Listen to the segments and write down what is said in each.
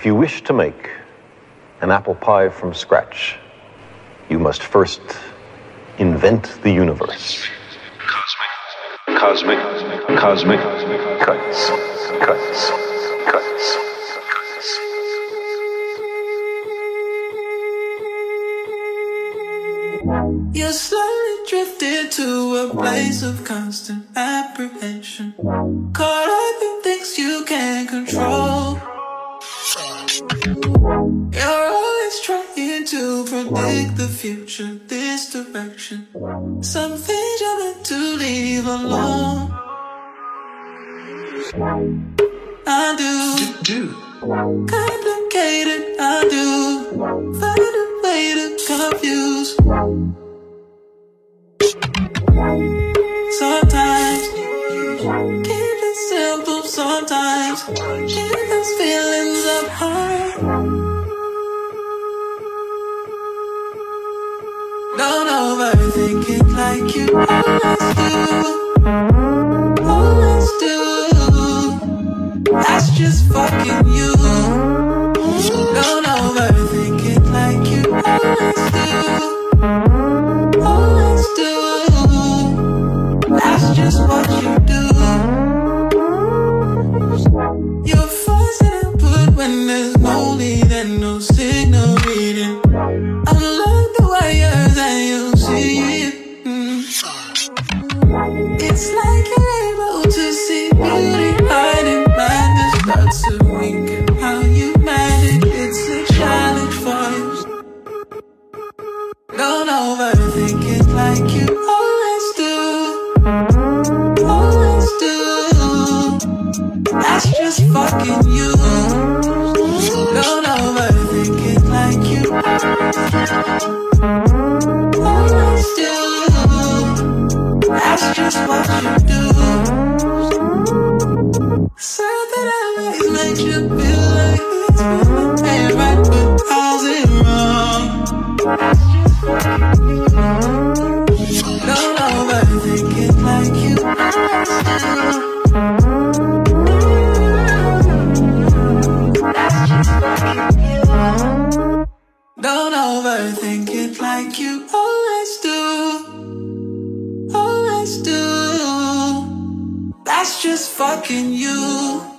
If you wish to make an apple pie from scratch, you must first invent the universe. Cosmic, cosmic, cosmic, Cuts, cuts, cuts. You slowly drifted to a place of constant apprehension. Caught up in things you can't control. You're always trying to predict the future, this direction. Some things you're meant to leave alone. I do. Do. Complicated, I do. Find a way to confuse. Sometimes keep those feelings up high. Don't overthink it like you always do. Always do. That's just fucking you. Don't overthink it like you always do. Always do. That's just what you do. Overthink it like you always do. Always do. That's just fucking you. Don't overthink it like you always do. That's just what you do. Something always makes you feel like it's ain't right, but how's it wrong? Don't overthink it like you always do. Don't overthink it like you always do. That's just fucking. You.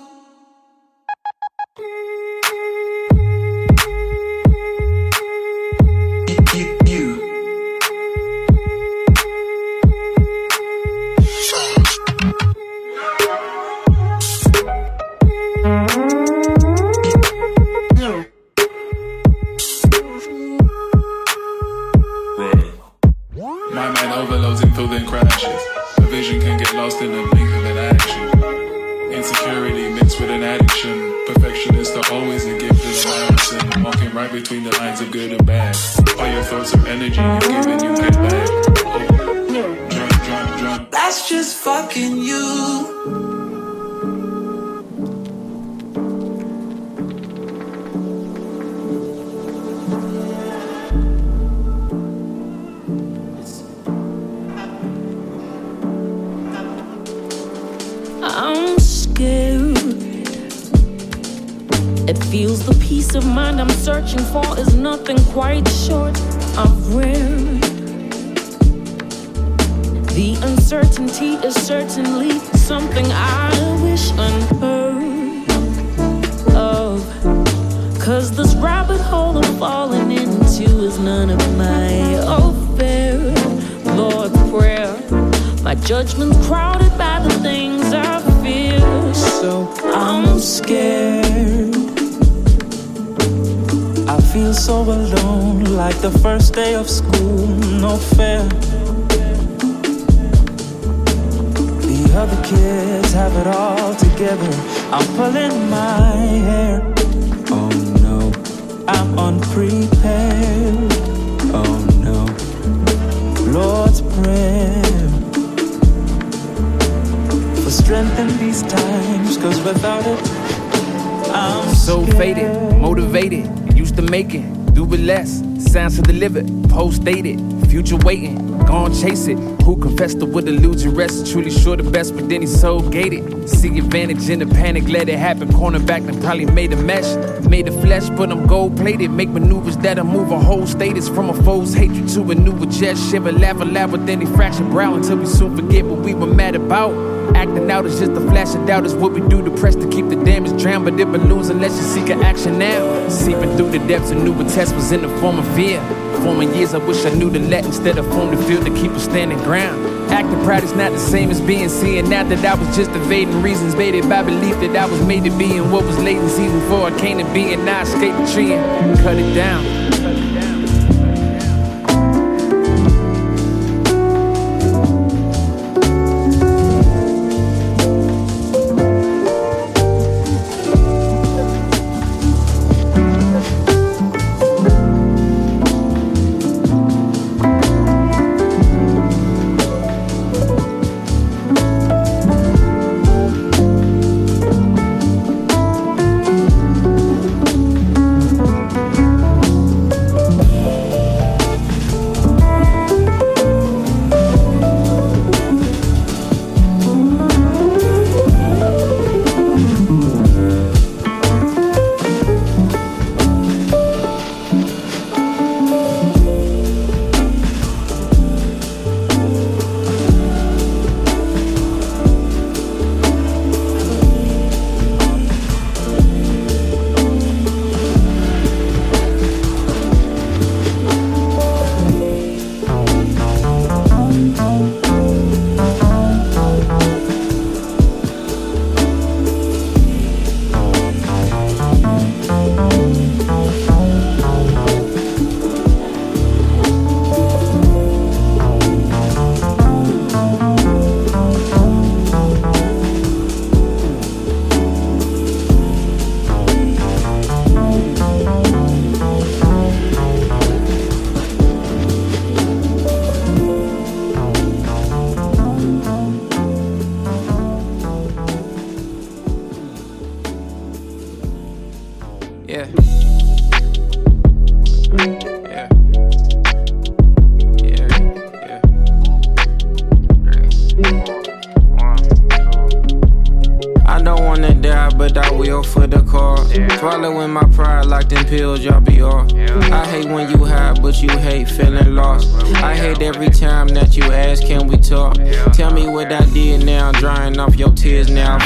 Chase it. Who confessed to would elude your rest? Truly sure the best, but then he so gated. See advantage in the panic, let it happen. Cornerback and probably made a mesh. Made a flesh, but I'm gold plated. Make maneuvers that'll move a whole status from a foe's hatred to a new just shiver, laugh laugh, then he fracture brow until we soon forget what we were mad about. Acting out is just a flash of doubt, is what we do to press to keep the damage drowned. But it balloons unless you seek an action now. Seeping through the depths, a new test was in the form of fear. Former years, I wish I knew to let instead of form the field to keep us standing ground. Acting proud is not the same as being seen. Not that I was just evading reasons, baited by belief that I was made to be and what was latent season four. I came to be and I escaped the tree and cut it down.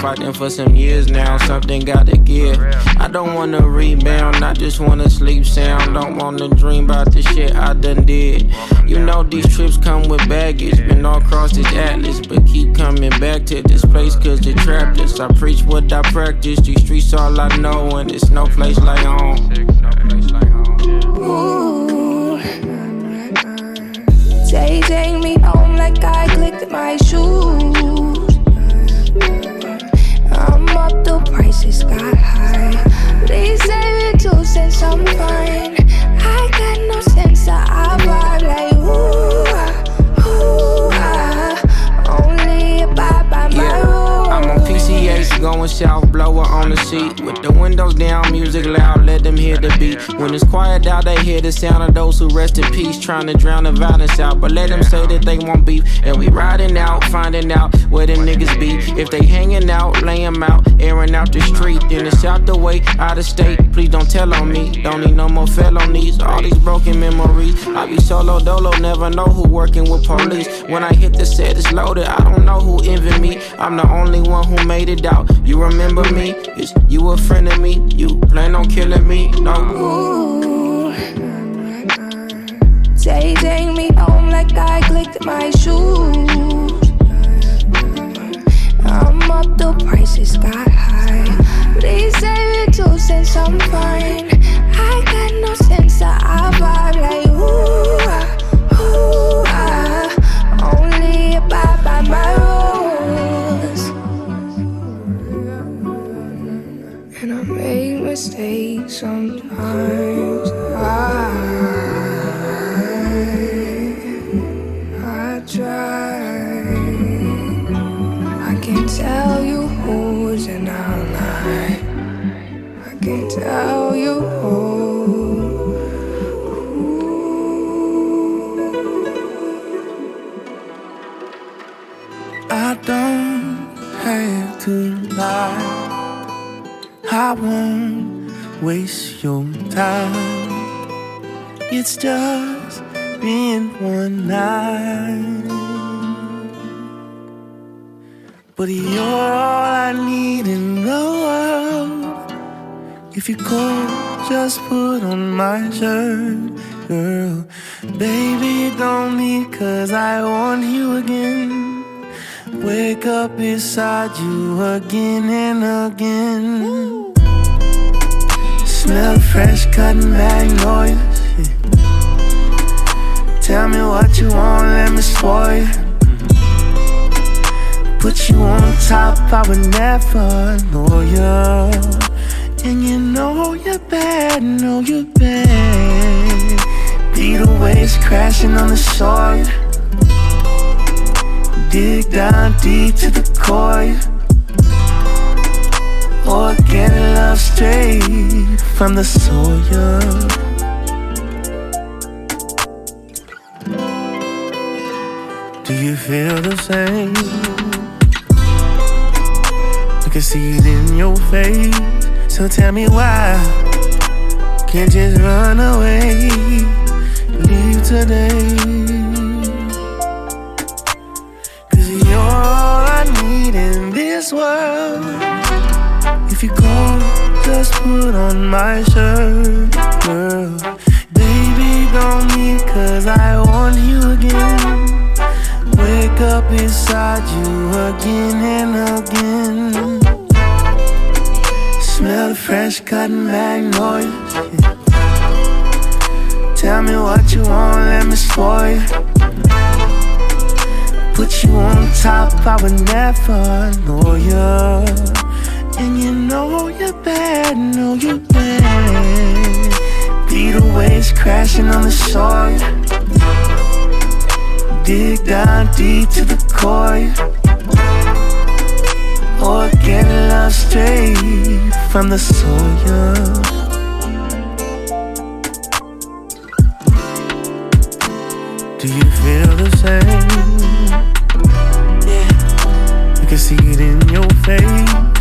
Fighting for some years now. Something gotta give. I don't wanna rebound, I just wanna sleep sound. Don't wanna dream about the shit I done did. You know these trips come with baggage. Been all across this atlas, but keep coming back to this place cause they trapped us. I preach what I practice. These streets all I know, and it's no place like home. Ooh. Take, take me home like I clicked my shoes. Prices got high. Please save it two cents, I'm fine. I got no sense, I vibe like ooh, ooh, ah. Only abide by my yeah. rules. I'm on PCH, going south, blower on the seat. With the windows down, music loud, them hear the beat. When it's quiet out, they hear the sound of those who rest in peace. Trying to drown the violence out, but let them say that they want beef. And we riding out, finding out where them niggas be. If they hanging out, lay them out, airing out the street. Then it's out the way, out of state. Please don't tell on me. Don't need no more felonies. All these broken memories. I be solo dolo, never know who working with police. When I hit the set, it's loaded. I don't know who envy me. I'm the only one who made it out. You remember me? Is you a friend of me? You plan on killing me? No. Ooh. Take, me home like I clicked my shoes. I'm up, the prices got high. Please save it two cents, I'm fine. I got no sense, I vibe like ooh, ooh, ah. Only abide by my rules. mistake sometimes. I, I try. I can't tell you who's in our life. I can't tell you who. I don't have to lie. I won't waste your time. It's just been one night. But you're all I need in the world. If you could just put on my shirt, girl. Baby, don't leave, cause I want you again. Wake up beside you again and again. Smell fresh cotton magnolias. Yeah. Tell me what you want, let me spoil you. Put you on top, I would never know you. And you know you're bad, know you're bad. Beat the waves crashing on the shore. Dig down deep to the core. Organic love straight from the soil. Do you feel the same? I can see it in your face. So tell me why can't just run away, leave today. Cause you're all I need in this world. If you go, just put on my shirt, girl. Baby, don't leave, cause I want you again. Wake up beside you again and again. Smell the fresh cotton magnolias. yeah. Tell me what you want, let me spoil you. Put you on top, I would never know you. And you know you're bad, know you're bad. Beat the waves crashing on the shore. Dig down deep to the core. Organic love straight from the soil. Do you feel the same? Yeah, you can see it in your face.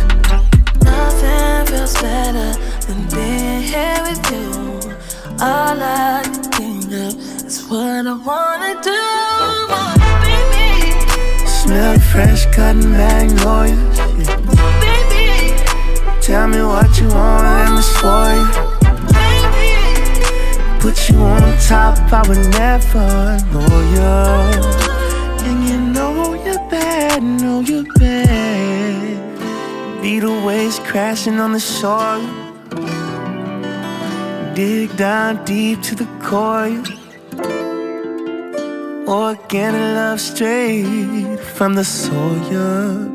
Feels better than being here with you. All I can think of is what I wanna do. Oh, baby, Smell fresh cut magnolias. yeah. baby, Tell me what you want, let me spoil you. baby. Put you on top, I would never know you. And you know you're bad, know you're bad. The waves crashing on the shore. Dig down deep to the core. Organic love straight from the soil.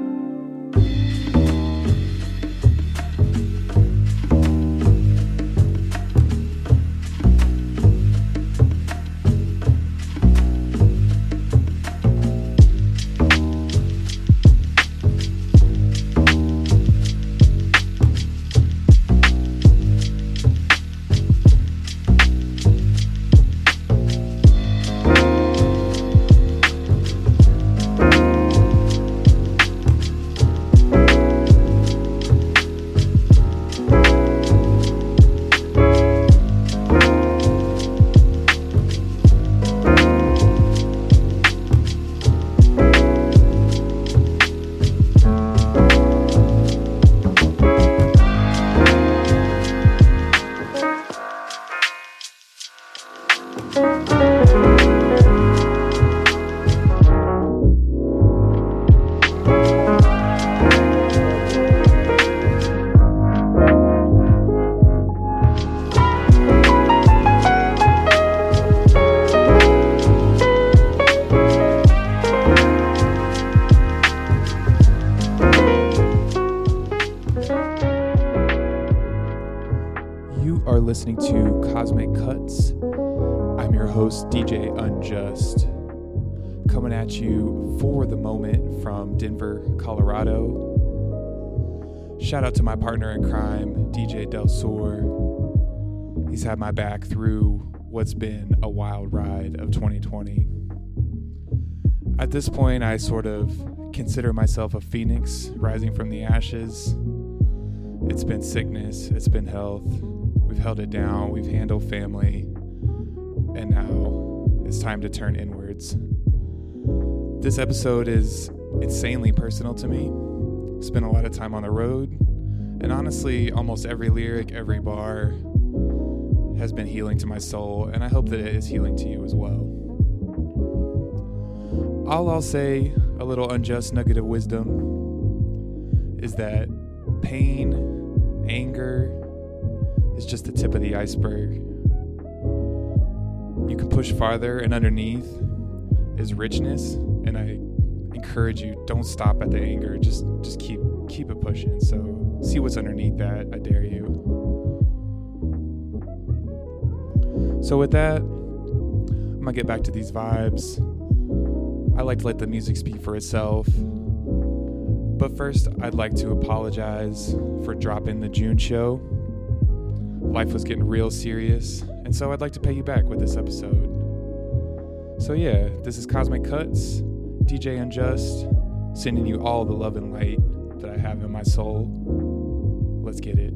Shout out to my partner in crime, DJ Del Sur. He's had my back through what's been a wild ride of 2020. At this point, I sort of consider myself a phoenix rising from the ashes. It's been sickness, it's been health. We've held it down, we've handled family, and now it's time to turn inwards. This episode is insanely personal to me. Spent a lot of time on the road, and honestly, almost every lyric, every bar has been healing to my soul, and I hope that it is healing to you as well. All I'll say, a little unjust nugget of wisdom, is that pain, anger is just the tip of the iceberg. You can push farther, and underneath is richness, and I encourage you don't stop at the anger just just keep keep it pushing. So see what's underneath that i dare you. So with that i'm gonna get back to these vibes. I like to let the music speak for itself. But first i'd like to apologize for dropping the june show. Life was getting real serious and so i'd like to pay you back with this episode. So yeah this is cosmic cuts DJ Unjust, sending you all the love and light that I have in my soul. Let's get it.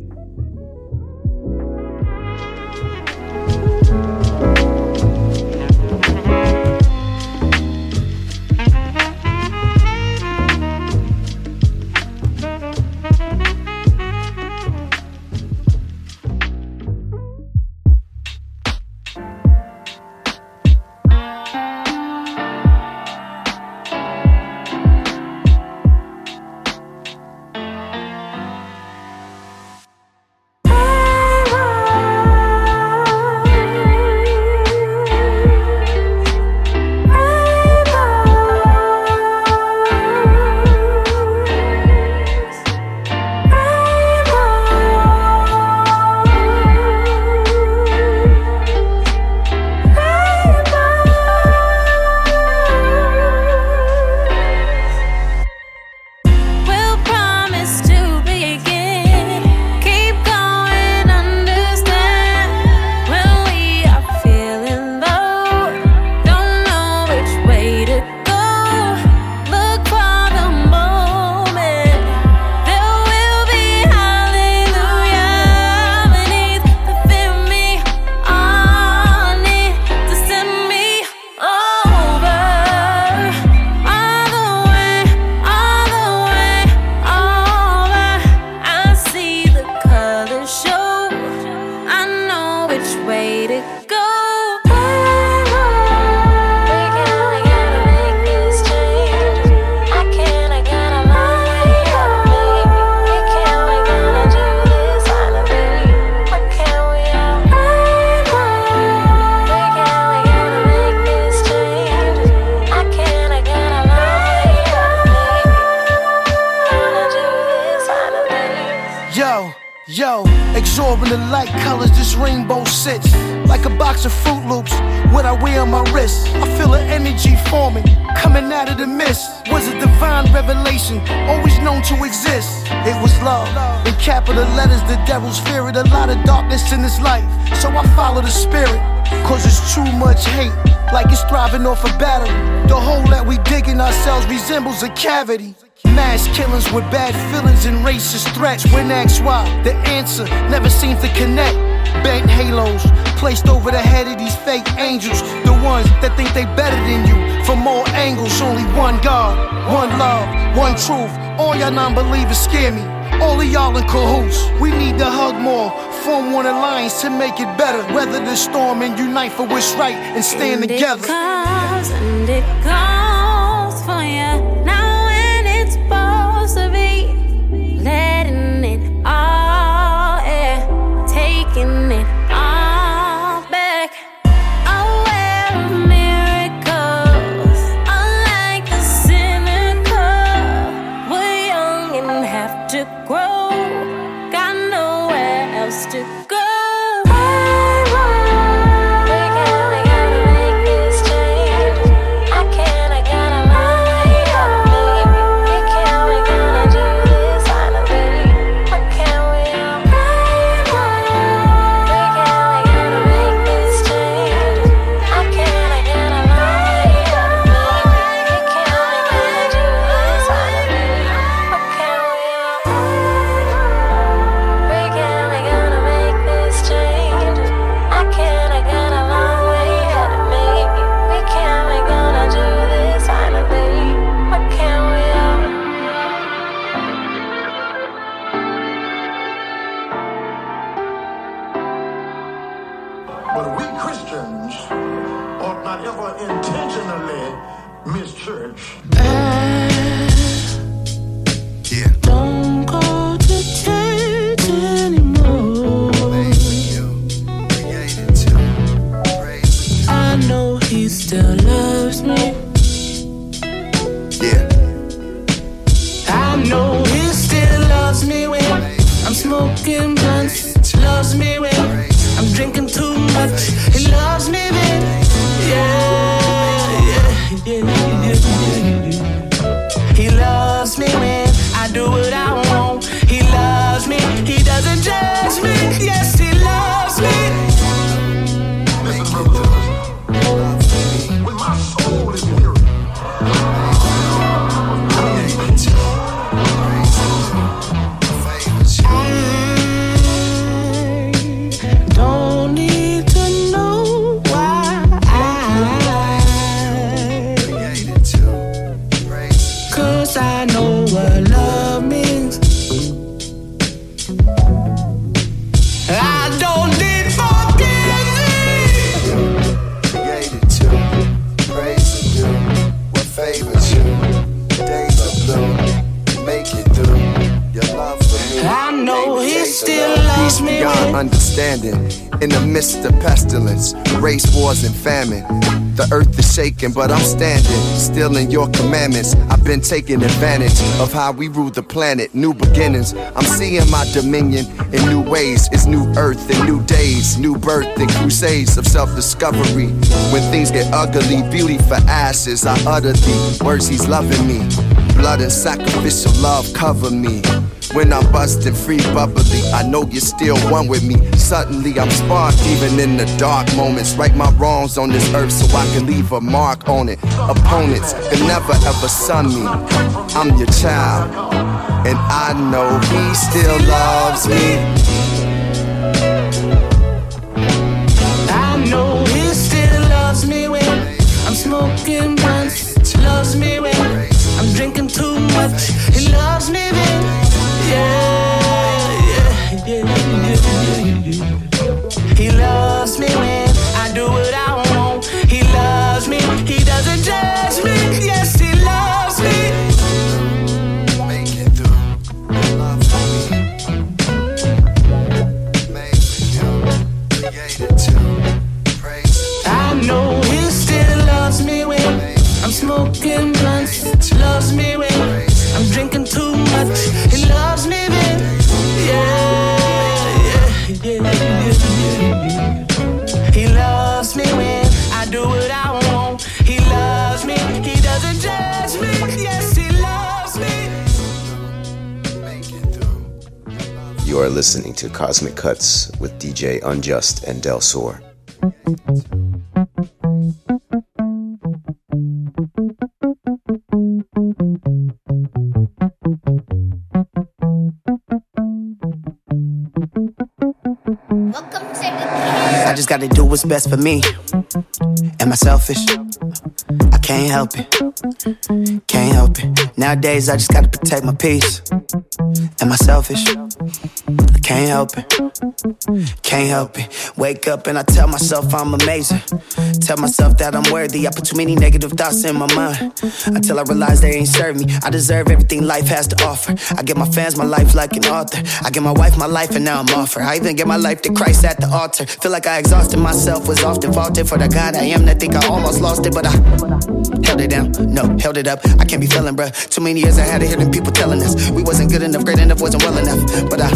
lines to make it better. Weather the storm and unite for what's right and stand and together. It comes and it calls for you now when it's supposed to be. Letting it all air, taking it all back. Aware of miracles, unlike the cynical. We're young and have to grow good. Shaking, but I'm standing, still in your commandments. I've been taking advantage of how we rule the planet. New beginnings, I'm seeing my dominion in new ways. It's new earth and new days, new birth and crusades of self discovery. When things get ugly, beauty for ashes, I utter the Words he's loving me. Blood and sacrificial love cover me. When I'm busting free bubbly, I know you're still one with me. Suddenly I'm sparked, even in the dark moments. Right my wrongs on this earth so I can leave a mark on it. Opponents can never ever sun me. I'm your child, and I know he still loves me. I know he still loves me when I'm smoking blunts. Loves me when I'm drinking too much. He loves me then. Loves me when I do what I want. He loves me. He doesn't judge me. Yes, are listening to Cosmic Cuts with DJ Unjust and Del Sur. I just gotta do what's best for me. Am I selfish? Can't help it. Can't help it. Nowadays, I just gotta protect my peace. Am I selfish? I can't help it. Can't help it. Wake up and I tell myself I'm amazing. Tell myself that I'm worthy. I put too many negative thoughts in my mind until I realize they ain't serve me. I deserve everything life has to offer. I give my fans my life like an author. I give my wife my life and now I'm off her. I even give my life to Christ at the altar. Feel like I exhausted myself, was often faulted for the God I am. I think I almost lost it, but I held it down. No, held it up. I can't be feeling, bruh. Too many years I had to hear them people telling us we wasn't good enough, great enough, wasn't well enough. But I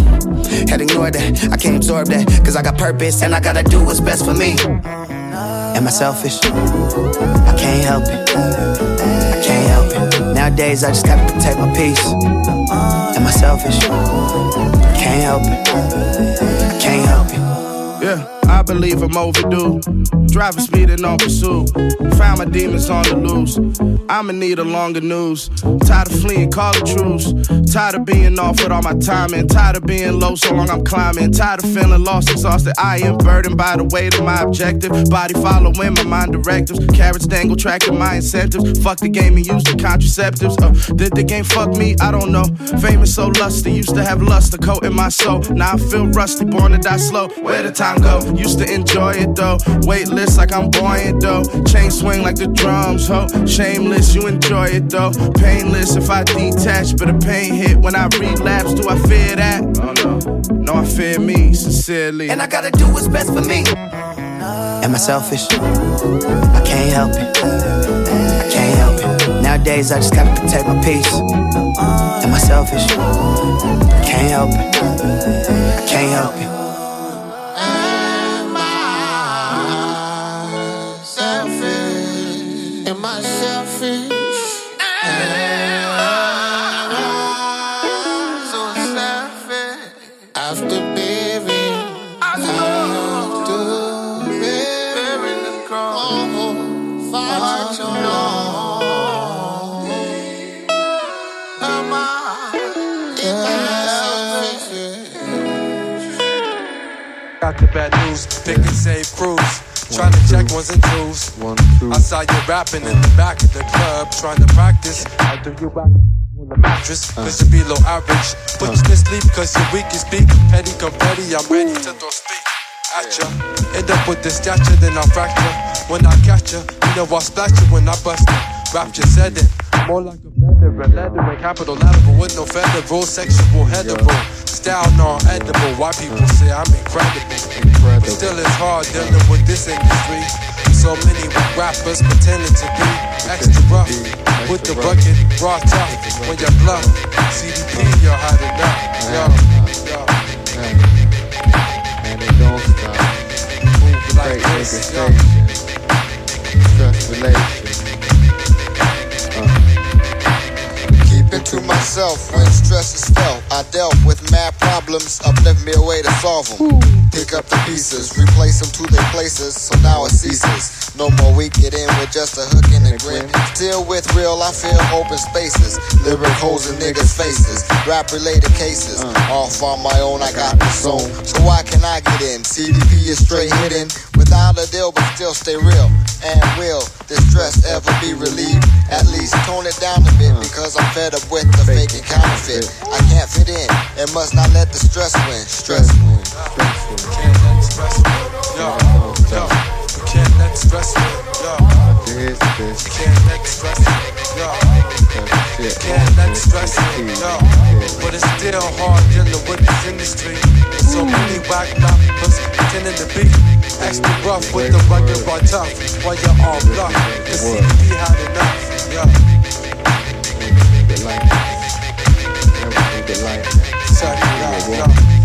had ignored that. I can't absorb that, cause I got purpose and I gotta do what's best for me. Am I selfish? I can't help it. I can't help it. Nowadays, I just gotta protect my peace. Am I selfish? I Can't help it. I can't help it. Yeah, I believe I'm overdue. Driving speeding on pursuit. Found my demons on the loose. I'ma need a longer news. Tired of fleeing, call it truce. Tired of being off with all my timing. Tired of being low so long I'm climbing. Tired of feeling lost, exhausted. I am burdened by the weight of my objective. Body following my mind directives. Carrots dangle, tracking my incentives. Fuck the game and use the contraceptives. Uh, did the game fuck me? I don't know. Famous so lusty. Used to have lust, a coat in my soul. Now I feel rusty, born to die slow. Where the time go? Used to enjoy it though. Weightless like I'm buoyant though. Chain swing like the drums, ho. Shameless, you enjoy it though. Painless if I detach, but a pain hit when I relapse. Do I fear that? Oh no. No, I fear me, sincerely. And I gotta do what's best for me. Am I selfish? I can't help it. I can't help it. Nowadays, I just gotta protect my peace. Am I selfish? Can't help it. I can't help it. The bad news, pick and save crews. Trying to check ones and twos. I saw you rapping in the back of the club, trying to practice. I do you back on the mattress, cause uh. you below average. Put you to uh. sleep, cause you're weak as speak. Petty confetti, I'm ready to throw speak at ya. End up with the stature, then I'll fracture. When I catch ya, you know I'll splash you when I bust ya. Rap just said it. More like a veteran, leather and capital level with no federal, sexual hetero. Style non-edible, why people say I'm incredible. But still it's hard dealing with this industry. So many rappers pretending to be extra rough. With the bucket, raw tough. When you're bluff, CDP, you had enough. Yo, yo. And it don't stop. Move like this, yo. station. Stress relation. Keep it to myself when stress is felt. I dealt with mad problems, uplift me a way to solve them. Pick up the pieces, replace them to their places, so now it ceases. No more we get in with just a hook and a grin. Still with real, I feel open spaces. Lyric holes in niggas' faces. Rap related cases. Uh. Off on my own, I got the zone. So why can I get in? CDP is straight hidden. Without a deal, but still stay real. And will this stress ever be relieved? At least tone it down a bit because I'm fed up with the fake and counterfeit. I can't fit in and must not let the stress win. Stress win. Can't let stress win. Yo, yo. Can't let stress win. Yo. We can't let stress win. Yo. Can't let stress win. Yo. But it's still hard dealing with this industry. So many whack rappers pretending to be extra rough with the rugged raw tough. While you're all bluff. The CDP had enough. Check it. Yo.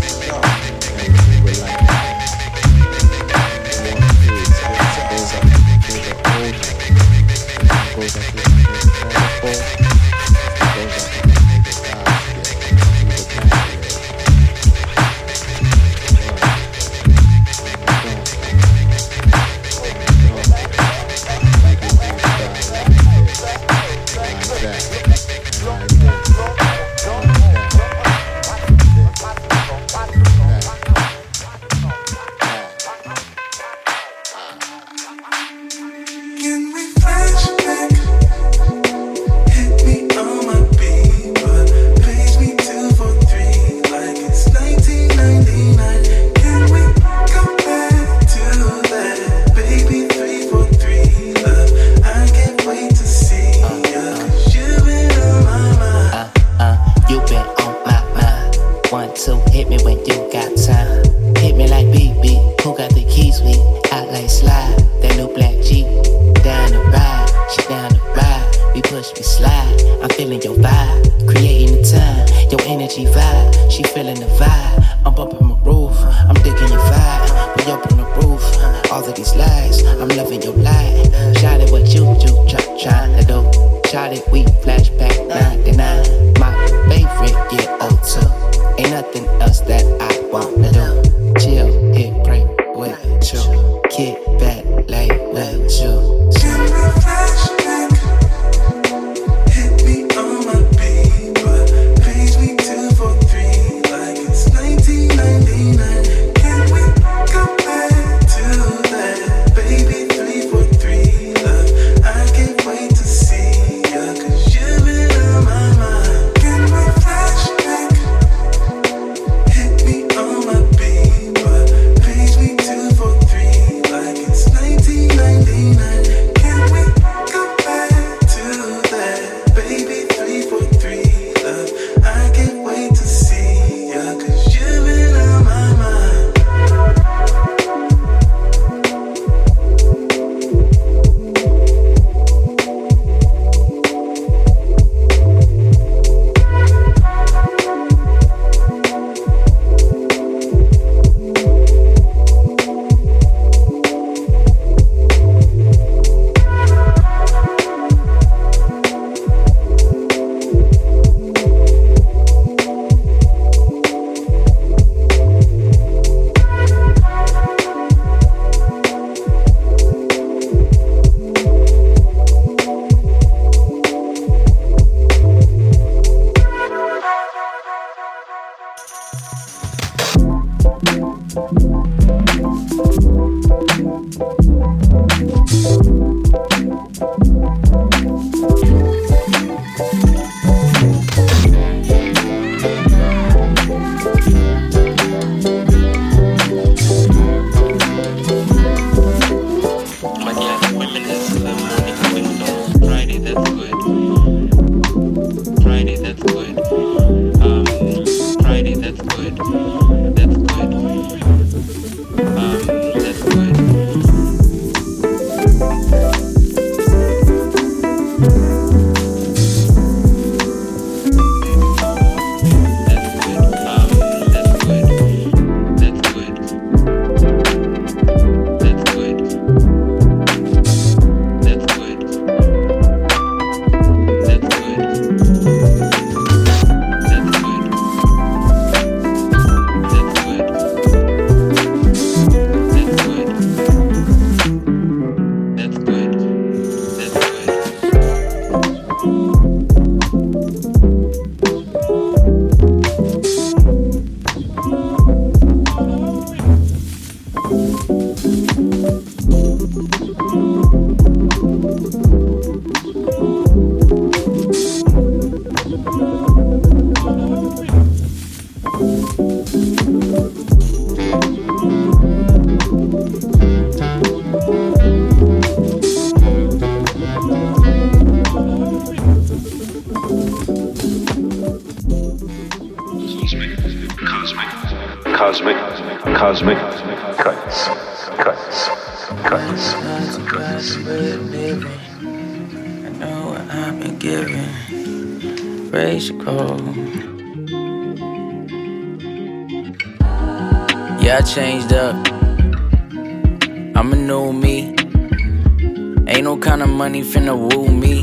Kind of money finna woo me.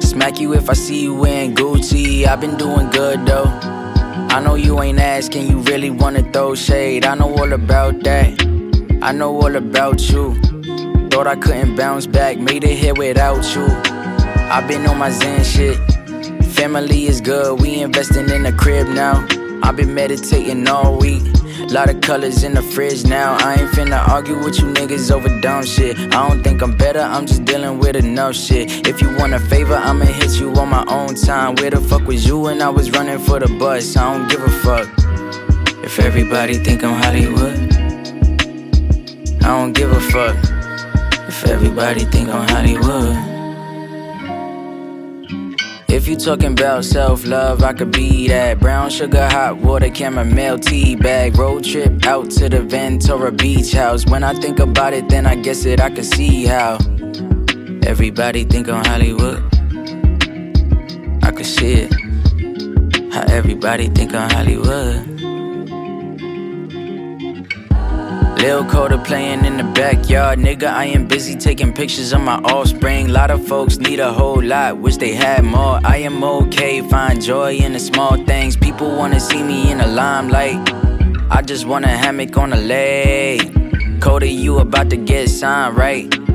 Smack you if I see you wearing Gucci. I've been doing good though. I know you ain't asking, you really wanna throw shade. I know all about that. I know all about you. Thought I couldn't bounce back, made it here without you. I've been on my Zen shit. Family is good, we investing in the crib now. I've been meditating all week. Lot of colors in the fridge now. I ain't finna argue with you niggas over dumb shit. I don't think I'm better, I'm just dealing with enough shit. If you want a favor, I'ma hit you on my own time. Where the fuck was you when I was running for the bus? I don't give a fuck. If everybody think I'm Hollywood, I don't give a fuck. If everybody think I'm Hollywood. If you talking about self love, I could be that. Brown sugar, hot water, chamomile tea bag. Road trip out to the Ventura Beach House. When I think about it, then I guess it I could see how. Everybody think I'm Hollywood. I could see it. How everybody think I'm Hollywood. Lil Coda playing in the backyard. Nigga, I am busy taking pictures of my offspring. Lot of folks need a whole lot, wish they had more. I am okay, find joy in the small things. People wanna see me in the limelight. I just want a hammock on the lake. Coda, you about to get signed, right?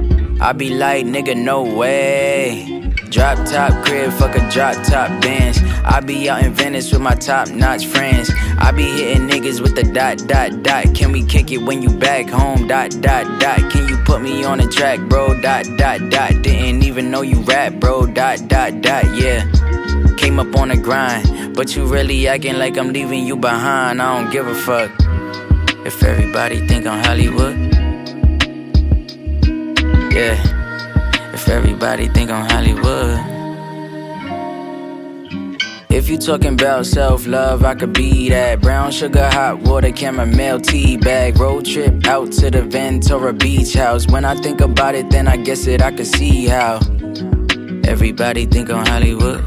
I be like, nigga, no way. Drop top crib, fuck a drop top bench. I be out in Venice with my top notch friends. I be hitting niggas with the dot dot dot. Can we kick it when you back home? Dot dot dot. Can you put me on the track, bro? Dot dot dot. Didn't even know you rap, bro. Dot dot dot. Yeah. Came up on the grind, but you really acting like I'm leaving you behind. I don't give a fuck. If everybody think I'm Hollywood, yeah. If everybody think I'm Hollywood. If you talking about self love, I could be that. Brown sugar, hot water, chamomile tea bag. Road trip out to the Ventura Beach House. When I think about it, then I guess it I could see how. Everybody think I'm Hollywood.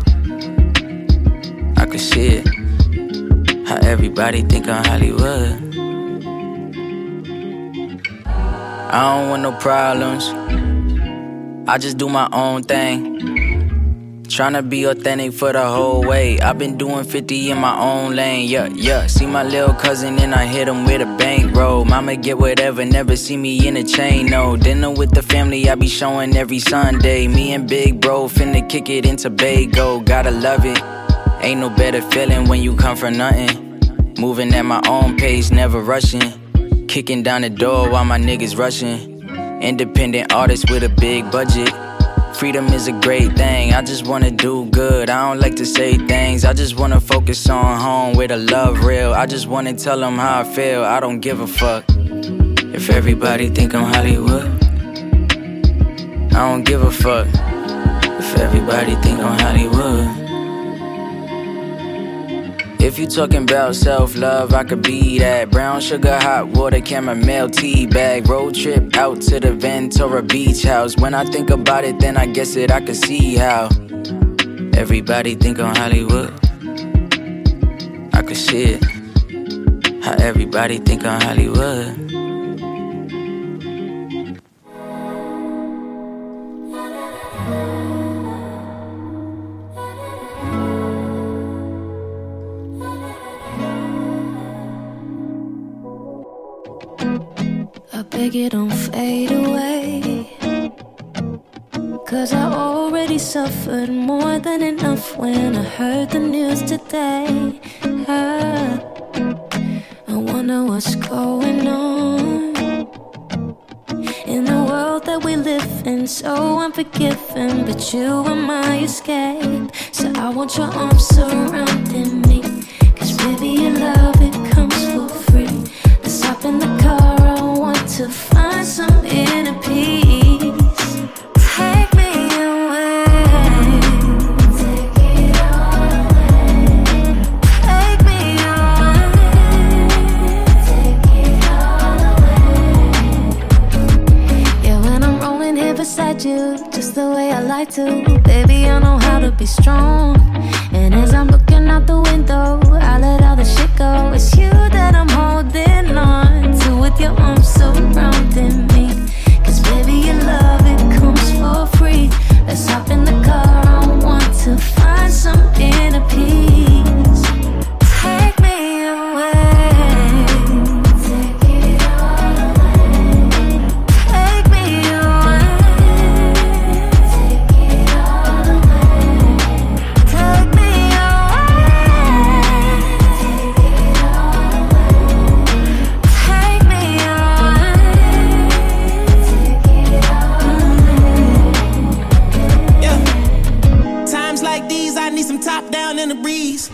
I could see it. How everybody think I'm Hollywood. I don't want no problems. I just do my own thing. Tryna be authentic for the whole way. I've been doing 50 in my own lane. Yeah, yeah. See my little cousin and I hit him with a bankroll. Mama get whatever, never see me in a chain. No dinner with the family, I be showing every Sunday. Me and Big Bro finna kick it into Bago. Gotta love it. Ain't no better feeling when you come from nothing. Moving at my own pace, never rushing. Kicking down the door while my niggas rushing. Independent artist with a big budget. Freedom is a great thing. I just wanna do good. I don't like to say things. I just wanna focus on home with a love real. I just wanna tell them how I feel. I don't give a fuck. If everybody think I'm Hollywood, I don't give a fuck. If everybody think I'm Hollywood. If you talking about self love, I could be that. Brown sugar, hot water, chamomile tea bag. Road trip out to the Ventura Beach House. When I think about it, then I guess it I could see how everybody think I'm Hollywood. I could see it. How everybody think I'm Hollywood. You don't fade away. Cause I already suffered more than enough when I heard the news today. I, I wonder what's going on. In the world that we live in, so unforgiving, but you are my escape. So I want your arms surrounding me. Cause baby, your love, it comes for free. Let's hop in the car, to find some inner peace. Take me away. Take it all away. Take me away. Take it all away. Yeah, when I'm rolling here beside you, just the way I like to. Baby, I know how to be strong. And as I'm looking out the window, I let all the shit go. It's you that I'm holding on to with your arms surrounding me. Cause baby, your love, it comes for free. Let's hop in the car, I want to find some inner peace. Like these, I need some top down in the breeze.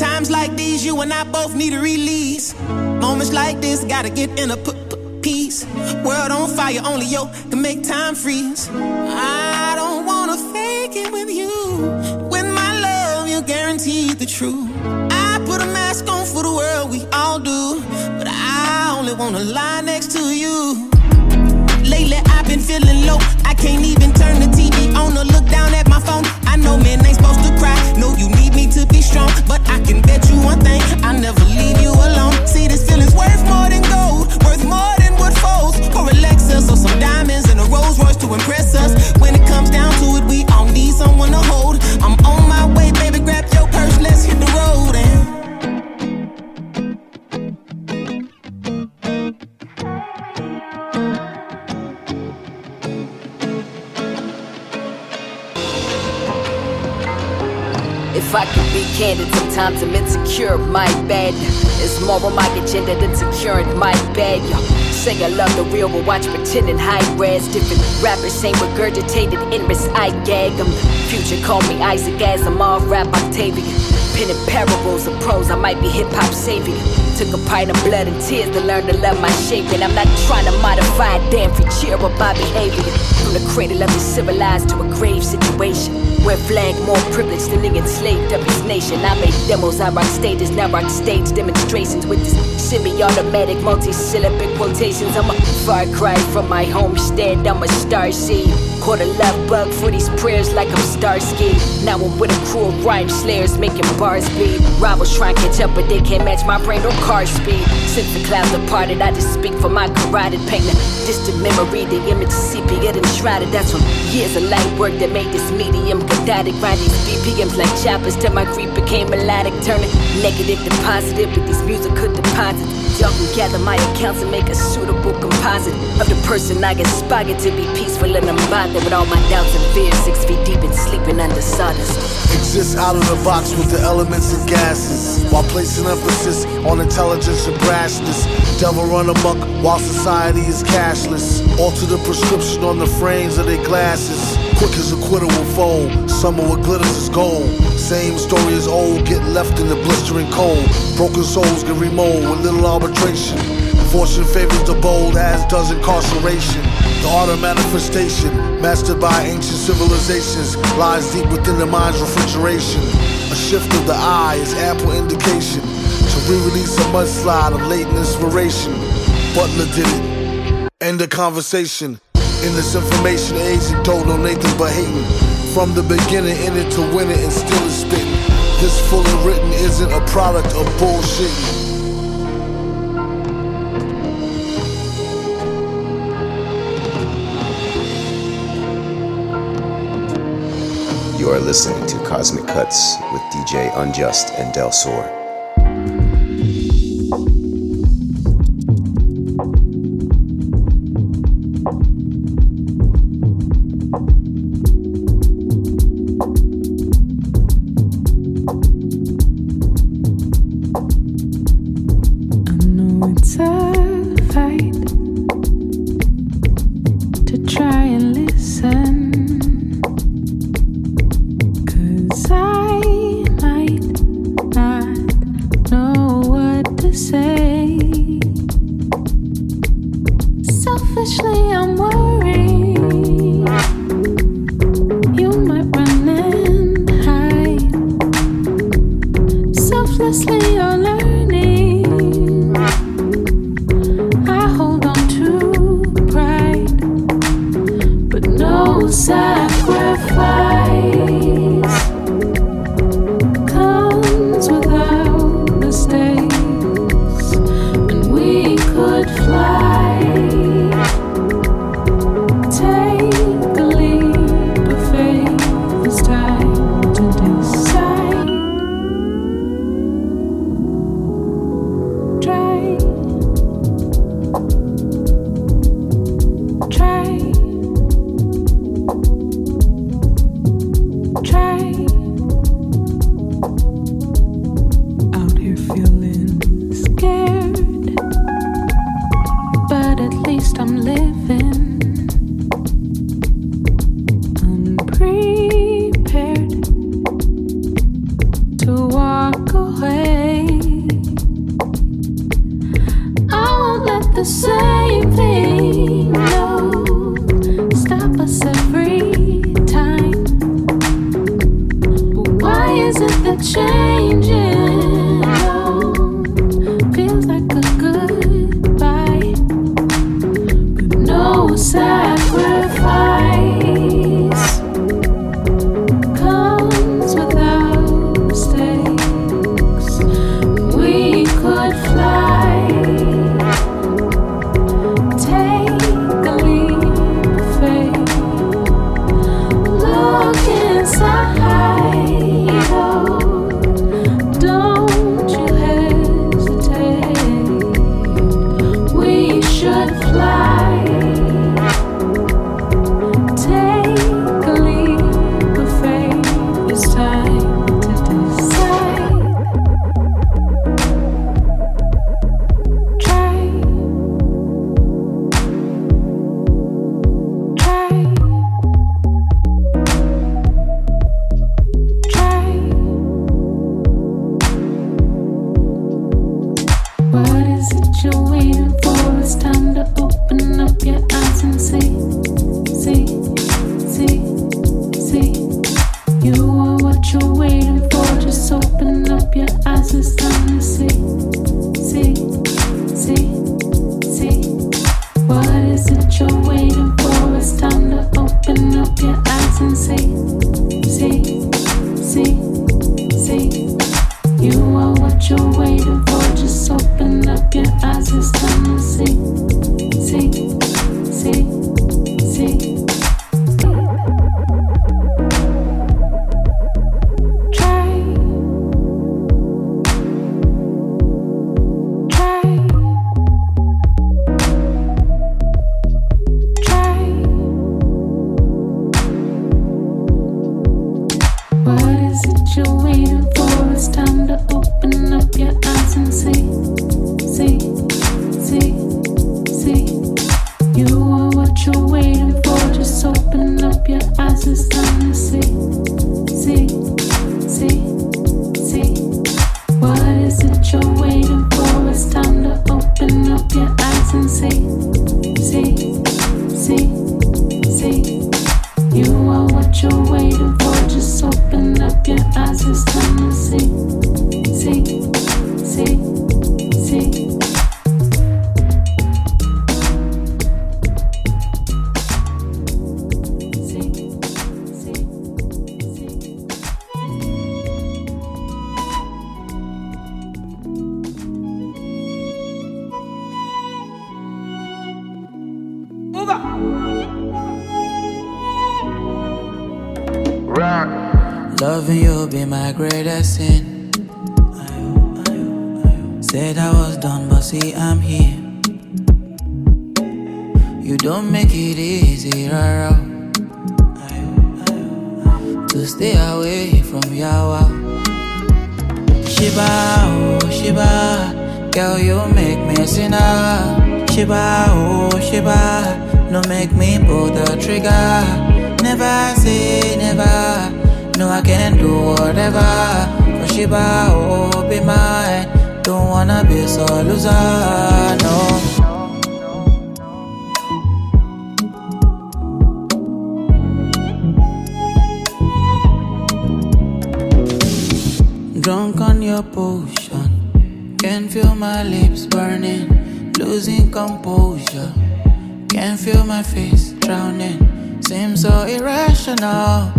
Times like these, you and I both need a release. Moments like this, gotta get in a p- p- peace. World on fire, only yo can make time freeze. I don't wanna fake it with you. With my love, you're guaranteed the truth. I put a mask on for the world, we all do. But I only wanna lie next to you. Lately I've been feeling low. I can't even turn the TV on or look down at. I know men ain't supposed to cry. No, you need me to be strong. But I can bet you one thing, I'll never leave you alone. See, this feeling's worth more than gold, worth more than wood folds. Or a Lexus or some diamonds and a Rolls Royce to impress us. When it comes down to it, we all need someone to hold. I'm on my way, baby, grab your purse, let's hit the road. And I could be candid, sometimes I'm insecure, my bad. It's more on my agenda than securing my bag. Yo, say I love the real, but watch pretending high res. Different rappers, same regurgitated endless I gag. I'm future, call me Isaac as I'm all rap Octavian. Penning parables of prose, I might be hip hop savior. Took a pint of blood and tears to learn to love my shape. And I'm not trying to modify a damn cheer of my behavior. From the cradle of the civilized to a grave situation. Where flag more privileged than the enslaved of his nation. I make demos, I rock stages, now rock stage demonstrations with this semi-automatic, multi-syllabic quotations. I'm a far cry from my homestead, I'm a star seed. Caught a love bug for these prayers like I'm Starsky. Now I'm with a crew of rhyme slayers making bars bleed. Rivals try and catch up, but they can't match my brain or car speed. Since the clouds have parted, I just speak for my carotid pain. A distant memory, the image of sepia enshrouded. That's from years of light work that made this medium cathartic. Grind BPMs like choppers till my grief became melodic. Turning negative to positive with these musical deposits. Y'all can gather my accounts and make a suitable composite of the person I aspire to be peaceful and unbothered with all my doubts and fears. Six feet deep and sleeping under sawdust. Exist out of the box with the elements and gases. while placing emphasis on intelligence and brashness. Devil run amok while society is cashless. Alter the prescription on the frames of their glasses. Quick as a quitter will fold, summer what glitters is gold. Same story as old, get left in the blistering cold. Broken souls get remold with little arbitration. Fortune favors the bold, as does incarceration. The art of manifestation, mastered by ancient civilizations, lies deep within the mind's refrigeration. A shift of the eye is ample indication to re-release a mudslide of latent inspiration. Butler did it. End the conversation. In this information age, and don't know Nathan but hating. From the beginning, in it to win it, and still is spitting. This fully written isn't a product of bullshitting. You are listening to Cosmic Cuts with DJ Unjust and Del Sur. Was done, but see I'm here. You don't make it easy, rara. To stay away from Yawa. Shiba, oh Shiba, girl you make me sinner. Shiba, oh Shiba, no make me pull the trigger. Never say never. No, I can do whatever. For Shiba, oh, be mine. Don't wanna be so loser, no. Drunk on your potion, can feel my lips burning, losing composure. Can feel my face drowning, seems so irrational.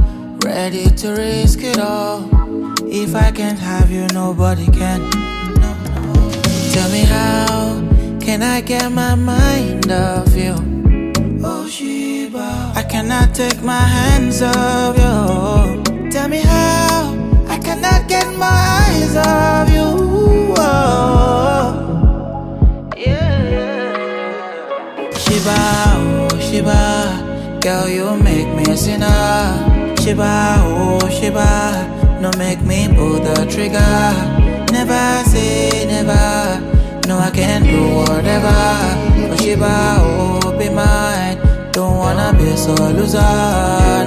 Ready to risk it all. If I can't have you, nobody can. Tell me how can I get my mind off you? Oh Shiba, I cannot take my hands off you. Tell me how I cannot get my eyes off you. Oh. Shiba, oh Shiba, girl you make me a sinner. Shiba, oh Shiba, no make me pull the trigger. Never say never, no I can do whatever. Oh Shiba, be mine, don't wanna be so loser,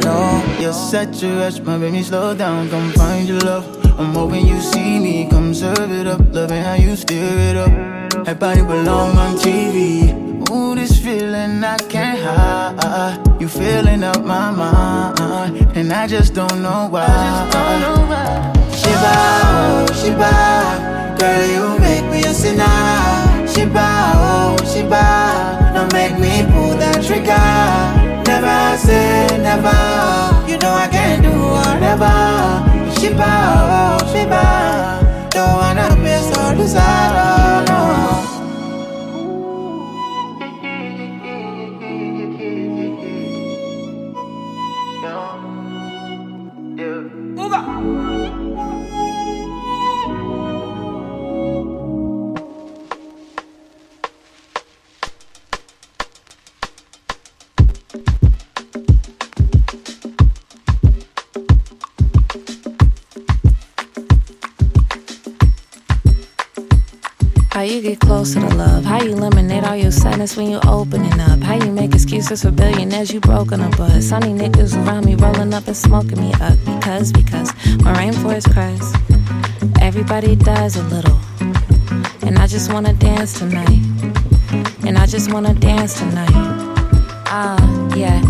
no. You're such a rush, my baby, slow down, come find your love. I'm hoping you see me, come serve it up, loving how you stir it up. That body belong on TV. Ooh, this feeling I can't hide. You filling up my mind, and I just don't know why. Shiba, oh Shiba, girl you make me a sinner. Shiba, oh Shiba, don't make me pull that trigger. Never say never, you know I can do whatever. Shiba, oh Shiba, don't wanna miss or oh, no. How you get closer to love? How you eliminate all your sadness when you opening up? How you make excuses for billionaires you broken a bus? Sunny niggas around me rolling up and smoking me up because because my rainforest cries. Everybody dies a little, and I just wanna dance tonight. And I just wanna dance tonight. Ah, yeah.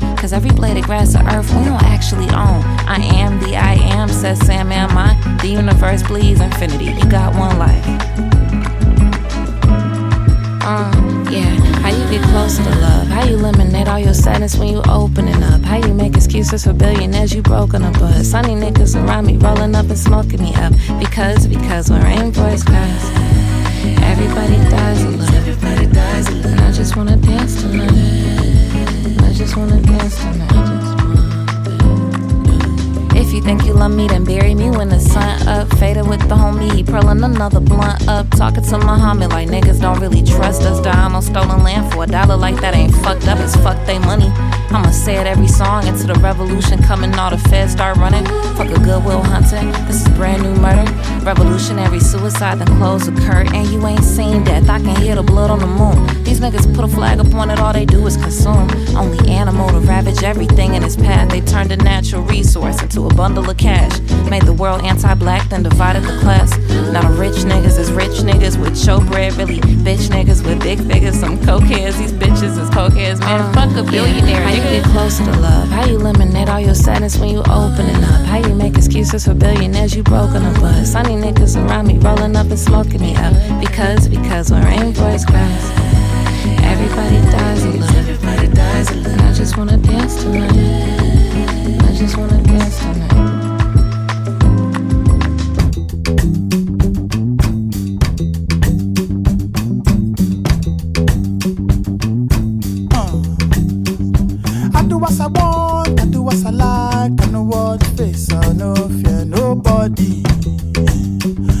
Cause every blade of grass of earth we don't actually own. I am the I am, says Sam, am I? The universe bleeds infinity. You got one life. Uh, yeah. How you get closer to love? How you eliminate all your sadness when you opening up? How you make excuses for billionaires you broken a bus? Sunny niggas around me rolling up and smoking me up. Because, because when rainforest cries, everybody dies a little. Everybody dies a little. And I just wanna dance tonight. Just wanna dance tonight. If you think you love me, then bury me when the sun up. Faded with the homie, he purling another blunt up. Talking to Muhammad like niggas don't really trust us. Dying on stolen land for a dollar like that ain't fucked up. It's fuck they money. I'ma say it every song into the revolution coming. All the feds start running. Fuck a goodwill hunting. This is brand new murder. Revolutionary suicide, then close the curtain. And you ain't seen death. I can hear the blood on the moon. These niggas put a flag up on it. All they do is consume. Only animal to ravage everything in its path. They turned a natural resource into a bundle of cash. Made the world anti black, then divided the class. Now rich niggas is rich niggas with showbread, really bitch niggas with big figures. Some cokeheads, these bitches is cokeheads. Man, uh, fuck a billionaire. How you get closer to love? How you eliminate all your sadness when you opening up? How you make excuses for billionaires you broke broken a bud? Sunny niggas around me rolling up and smoking me up. Because, because when rainbows cries, everybody dies a little. Everybody dies a little. I just wanna dance tonight. I just wanna dance tonight. What uh. I want, I do what I like. I know what face, I no fear nobody.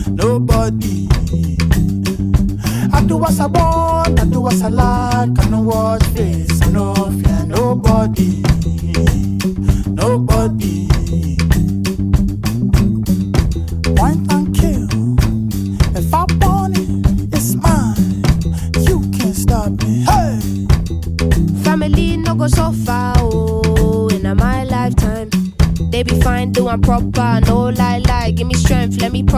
Nobody. I do what I want, I do what I like. I know fear nobody. Nobody.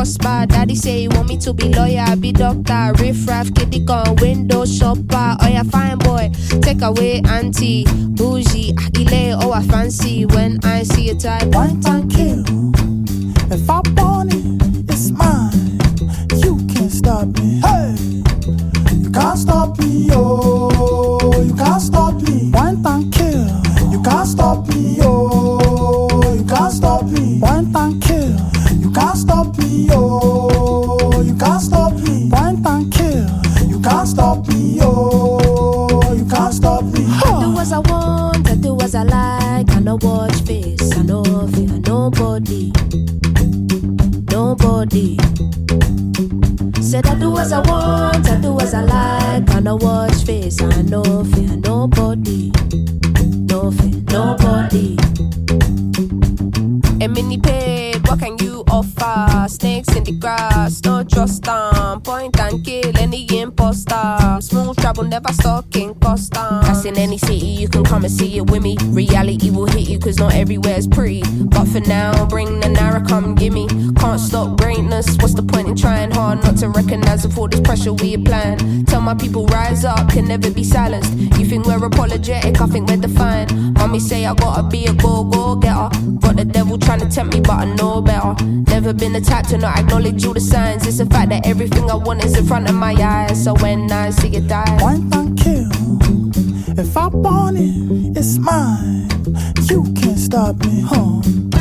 Prosper. Daddy say he want me to be lawyer, be doctor, riff raff, kitty gun, window shopper. Oh yeah, fine boy, take away auntie, bougie, agile, oh I fancy when I see a type. One time kill. If I want it, it's mine. You can't stop me. Hey! You can't stop me, oh. Come and see it with me. Reality will hit you, cause not everywhere's pretty. But for now, bring the Nara, come gimme. Can't stop greatness, what's the point in trying hard not to recognize all this pressure we applying? Tell my people, rise up, can never be silenced. You think we're apologetic, I think we're defiant. Mommy say I gotta be a go go getter. Got the devil trying to tempt me, but I know better. Never been the type to not acknowledge all the signs. It's the fact that everything I want is in front of my eyes. So when I see it die, One time kill. If I want it, it's mine. You can't stop me, huh?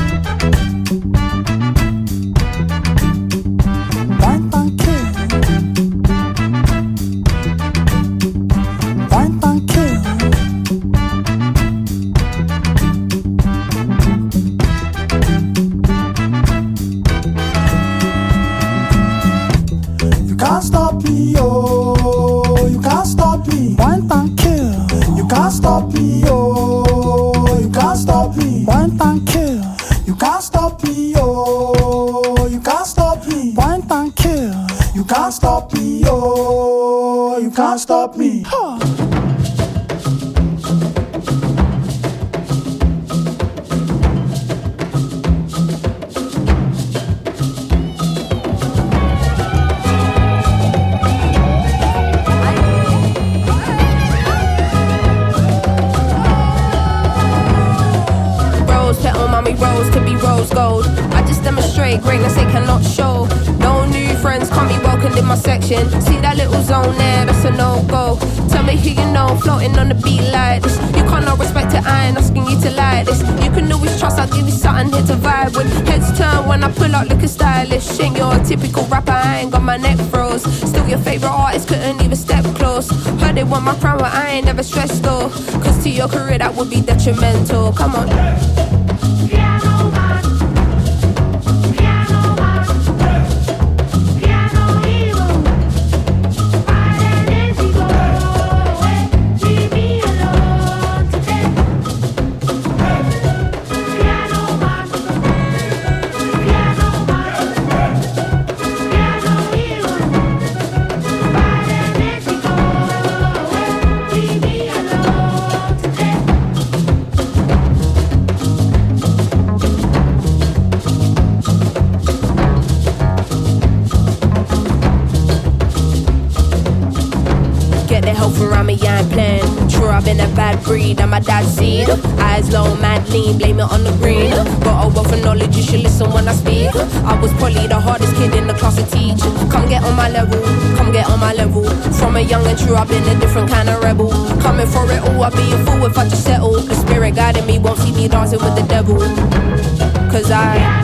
See that little zone there, that's a no go. Tell me who you know, floating on the beat like this. You can't not respect it, I ain't asking you to like this. You can always trust, I'll give you something here to vibe with. Heads turn when I pull out looking stylish. Ain't your typical rapper, I ain't got my neck froze. Still your favorite artist, couldn't even step close. Heard they want my crown, but I ain't never stressed though. Cause to your career, that would be detrimental. Come on. Breed, I'm my dad's seed. Eyes low, mad lean, blame it on the green. Got a wealth of knowledge, you should listen when I speak. I was probably the hardest kid in the class to teach. Come get on my level, come get on my level. From a young and true, I've been a different kind of rebel. Coming for it all, I'd be a fool if I just settle. The spirit guiding me won't see me dancing with the devil. Cause I.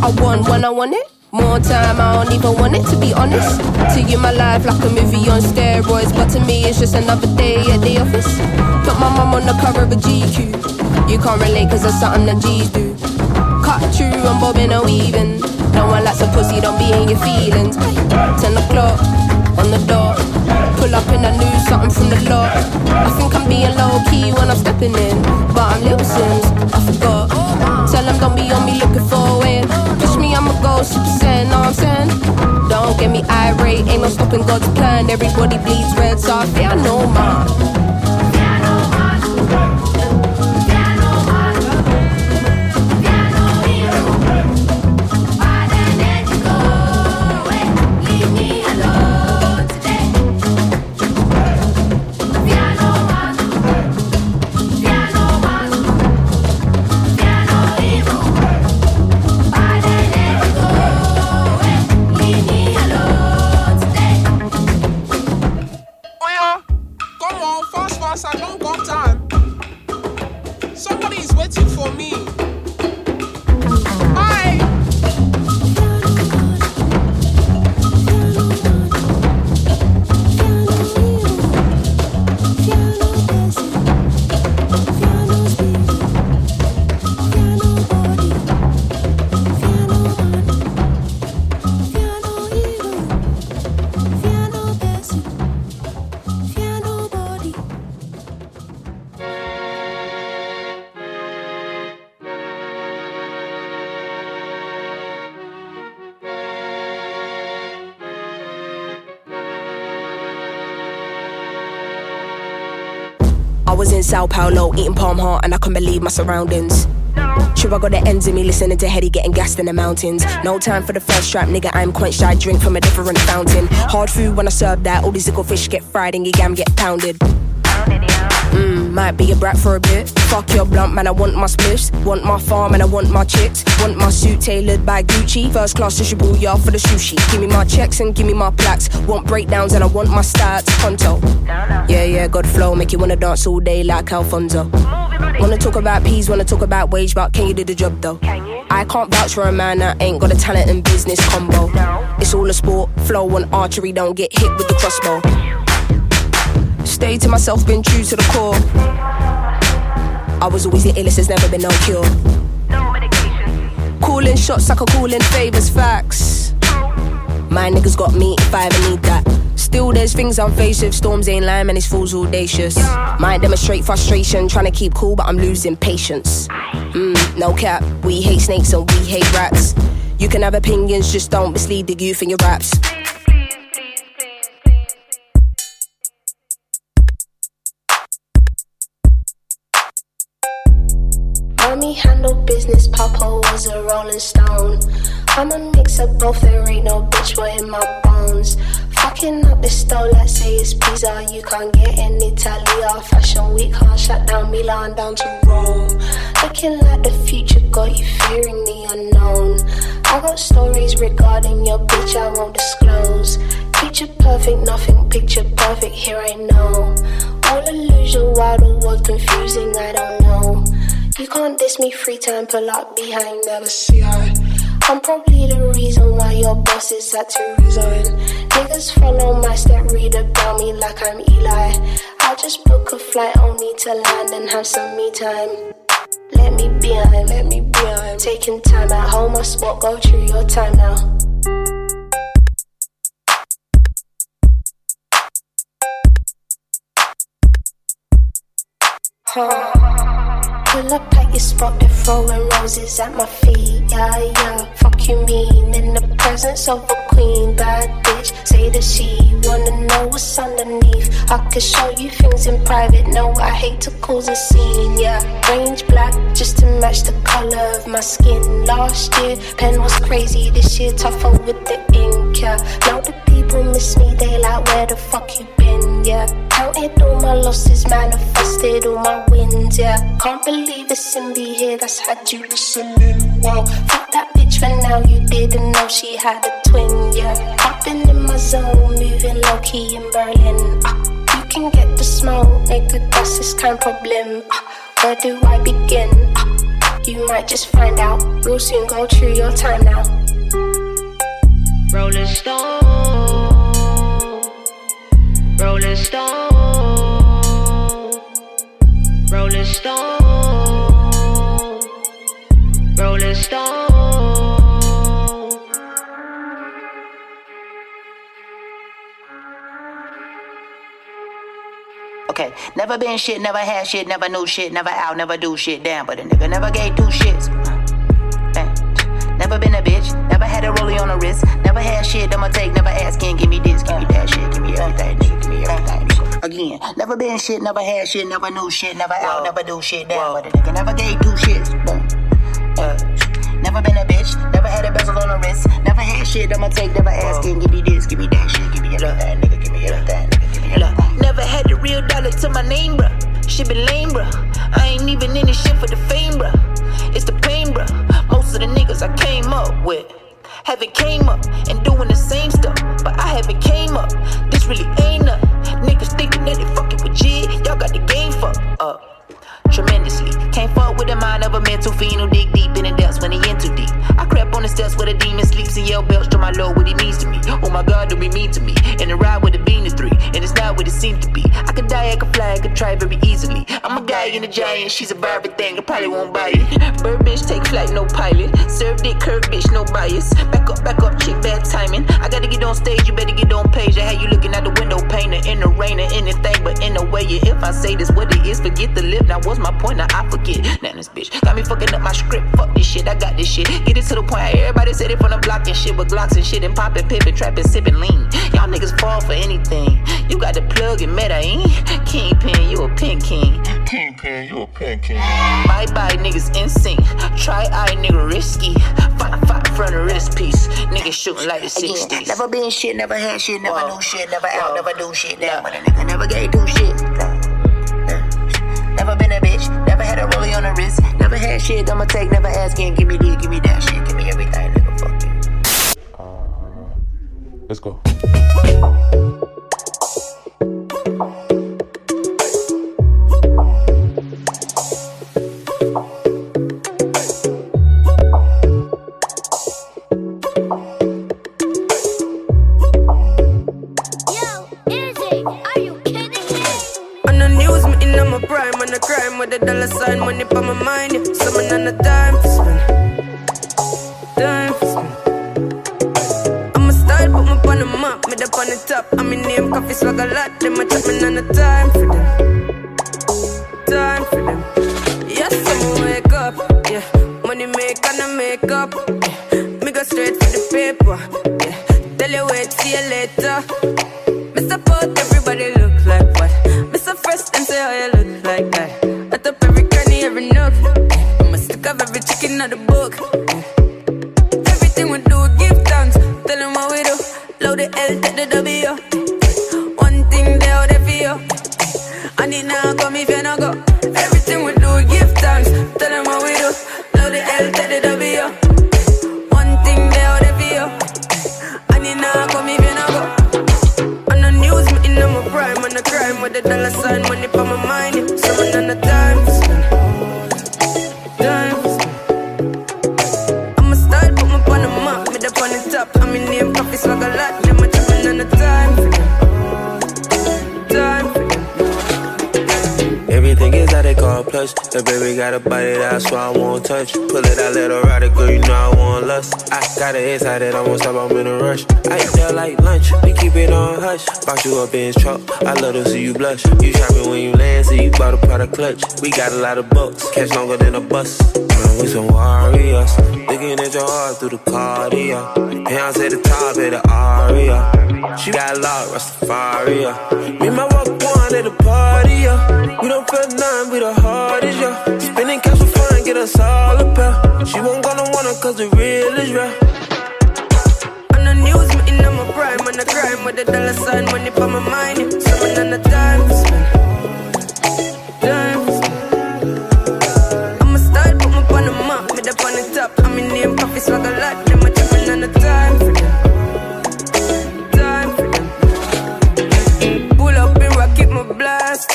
what I want when I want it. More time, I don't even want it to be honest. To you, my life like a movie on steroids, but to me, it's just another day at the office. Put my mom on the cover of a GQ. You can't relate, cause that's something that G's do. Cut through, I'm bobbing and weaving. No one likes a pussy, don't be in your feelings. 10 o'clock on the dot. Pull up and I knew something from the lot. I think I'm being low key when I'm stepping in, but I'm Little Simz, I forgot. Tell them don't be on me looking for win. Push me, I'ma go super saiyan, know what I'm saying? Don't get me irate, ain't no stopping God's plan. Everybody bleeds red, so I fear no man. was Palm heart, and I can't believe my surroundings. Sure, I got the ends of me listening to Hetty getting gassed in the mountains. No time for the first strap, nigga. I'm quenched. I drink from a different fountain. Hard food when I serve that. All these little fish get fried and your gam get pounded. Mmm, might be a brat for a bit. Fuck your blunt, man. I want my spliffs. Want my farm and I want my chicks. Want my suit tailored by Gucci. First class to y'all for the sushi. Give me my checks and give me my plaques. Want breakdowns and I want my stats. Pronto. Yeah, yeah, God flow. Make you wanna dance all day like Alfonso. Wanna talk about peas, wanna talk about wage, but can you do the job though? Can you? I can't vouch for a man that ain't got a talent and business combo. No. It's all a sport, flow and archery, don't get hit with the crossbow. Stay to myself, been true to the core. I was always the illest, there's never been no cure. No medication. Calling shots a calling favors, facts. My niggas got me if I ever need that. Still, there's things I'm faced with. Storms ain't lying, man, it's fools audacious. Might demonstrate frustration, trying to keep cool, but I'm losing patience. Mm, no cap, we hate snakes and we hate rats. You can have opinions, just don't mislead the youth in your raps. Mommy handled business, Papa was a rolling stone. I'm a mix of both, there ain't no bitch boy in my bones. Fucking up the stove, let's say it's pizza. Uh, you can't get in Italy or fashion week, can't shut down Milan down to Rome. Looking like the future got you fearing the unknown. I got stories regarding your bitch, I won't disclose. Picture perfect, nothing picture perfect, here I know. All illusion, the world confusing, I don't know. You can't diss me free time, pull up behind, never see I. I'm probably the reason why your boss is had to resign. Niggas follow my step, read about me like I'm Eli. I just book a flight only to land and have some me time. Let me be on, let me be on. Taking time at home, my spot, go through your time now. Huh. Pull up at your spot, they're throwing roses at my feet. Yeah, yeah. Fuck you mean in the presence of a queen, bad bitch. Say that she wanna know what's underneath. I could show you things in private. No, I hate to cause a scene. Yeah, range black just to match the color of my skin. Last year, pen was crazy. This year, tougher with the ink. Yeah, now the people miss me. They like, where the fuck you been? Yeah, counted all my losses, manifested all my wins. Yeah, can't believe it's in be here. That's had you listening. Wow, fuck that bitch for now. You didn't know she had a twin. Yeah, hopping in my zone, moving low key in Berlin. Ah, you can get the smoke, nigga. That's this kind of problem. Ah, where do I begin? Ah, you might just find out. We'll soon go through your time now. Rolling Stone, Rolling Stone, Rolling Stone, Rolling Stone. Okay, never been shit, never had shit, never knew shit, never out, never do shit, damn, but a nigga never gave two shits. Never been a bitch, never had a rollie on the wrist, never had shit, I'ma take, never asking, give me this, give me that shit, give me everything, nigga, give me everything, nigga. Again, never been shit, never had shit, never knew shit, never out, never do shit, damn, but a nigga never gave two shits. Boom. Uh, never been a bitch, never had a bezel on the wrist, never had shit, I'ma take, never asking, give me this, give me that shit, give me everything, nigga, give me everything, nigga, give me everything. Never had the real dollar to my name, bruh. Shit been lame, bruh. I ain't even in this shit for the fame, bruh. It's the pain, bruh. Of the niggas I came up with haven't came up and doing the same stuff, but I haven't came up. This really ain't nothing. Niggas thinking that they fucking with G. Y'all got the game fucked up. Tremendously. Can't fuck with the mind of a mental fiend who dig deep in the depths when he in too deep. I crept on the steps where the demon sleeps and yell belch to my lord what he means to me. Oh my god, do be mean to me. In the ride with the bean three, and it's not what it seems to be. I die, I could fly, I try very easily. I'm a guy in a giant, she's a Barbie thing, I probably won't buy it. Bird bitch, take flight, no pilot. Serve dick, curve bitch, no bias. Back up, back up, chick, bad timing. I gotta get on stage, you better get on page. I had you looking out the window, painter in the rain or anything, but in a way, yeah, if I say this what it is, forget the lip. Now what's my point? Now I forget. Now this bitch got me fucking up my script. Fuck this shit, I got this shit. Get it to the point. Everybody said it from the block and shit with Glocks and shit and popping, pippin', trapping, sippin', lean. Y'all niggas fall for anything. You got the plug and Medellin. Kingpin, you a pin king. Kingpin, you a pin king. Bye bye, niggas insane. Try eye, nigga risky. Fight, fight front of wrist piece. Niggas shooting like the 60s. Never been shit, never had shit, never knew shit, never out, never do shit, damn, but a nigga never gave do shit. Never been a bitch, never had a rollie on the wrist, never had shit, I'ma take, never asking, give me this, give me that shit, give me everything, nigga, fuck you. Uh, let's go. The crime with a dollar sign, money for my mind. Yeah. Summon on the time for spend. Time for spend. I'm a style, put me on the map, me up on the top. I'm in name, coffee swag a lot. Them a chat me on the time for them. Time for them. Yes, I'm wake up. Yeah, money make and I make up. Yeah, me go straight for the paper. Yeah, tell you wait, see you later. Me support everybody out the book. The baby got a body that's why I won't touch. Pull it out, let her ride it, girl, you know I want lust. I got a inside that I won't stop, I'm in a rush. I eat that like lunch, we keep it on hush. Box you up in his truck, I love to see you blush. You shopping when you land, so you bought a product clutch. We got a lot of bucks, catch longer than a bus. Man, we some warriors, looking at your heart through the cardio. Pounds at the top of the aria. She got a lot, Rastafari. Me my at the party, yeah. We don't feel none, we the hardest, yeah. Spending cash for fun, get us all a pair. She won't gonna want it, cause the real is real. On the news, me in my prime, on the crime with the dollar sign, money for my mind. Yeah. Someone on the time to spend. Time to spend. I'm a put me on the map, me up on the top. I'm in name, coffee swag a lot,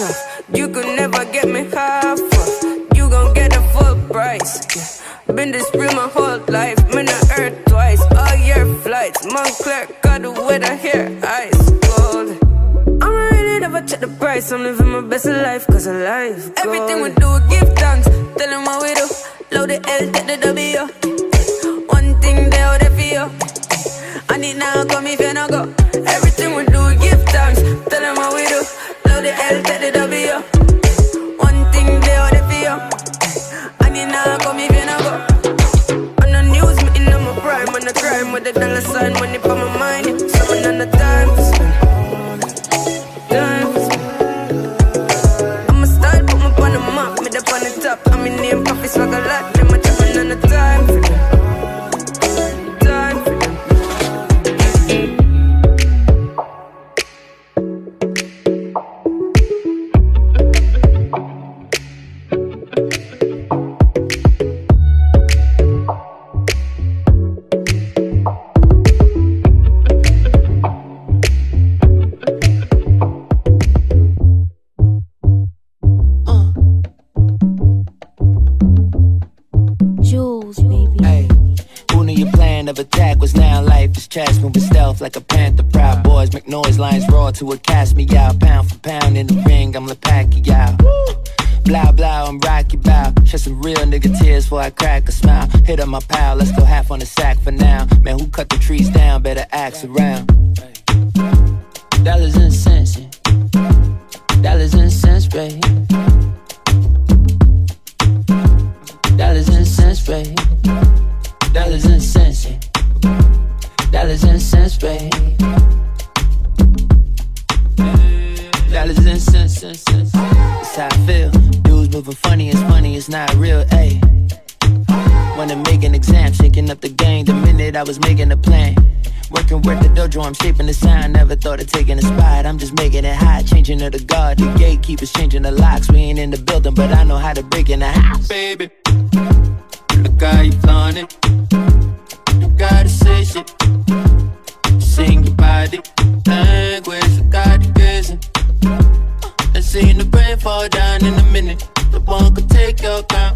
You could never get me half off. You gon' get the full price. Yeah. Been this real my whole life. Been I earth twice. All year flights. Montclair got the weather here. Ice cold. I'm really never check the price. I'm living my best life, cause I life. Everything we do, give thanks. Tell them what we do. Load the L, take the W. One thing they out there for you. I need now come if you no go. Everything dollar sign, money for my mind. Like a panther. Proud boys make noise, lions roar to a cast me out. Pound for pound in the ring, I'm Pacquiao. Blah blah, I'm Rocky Bow. Shed some real nigga tears before I crack a smile. Hit up my pal, let's go half on the sack for now. Man, who cut the trees down? Better axe around. Dollars and cents, yeah. I'm shaping the sound. Never thought of taking a spot. I'm just making it hot, changing of the guard. The gatekeepers changing the locks. We ain't in the building, but I know how to break in the house. Baby, look how you flaunt it. You gotta say shit. Sing your body language, you got it kissing. I seen the rain fall down in a minute. The one could take your crown.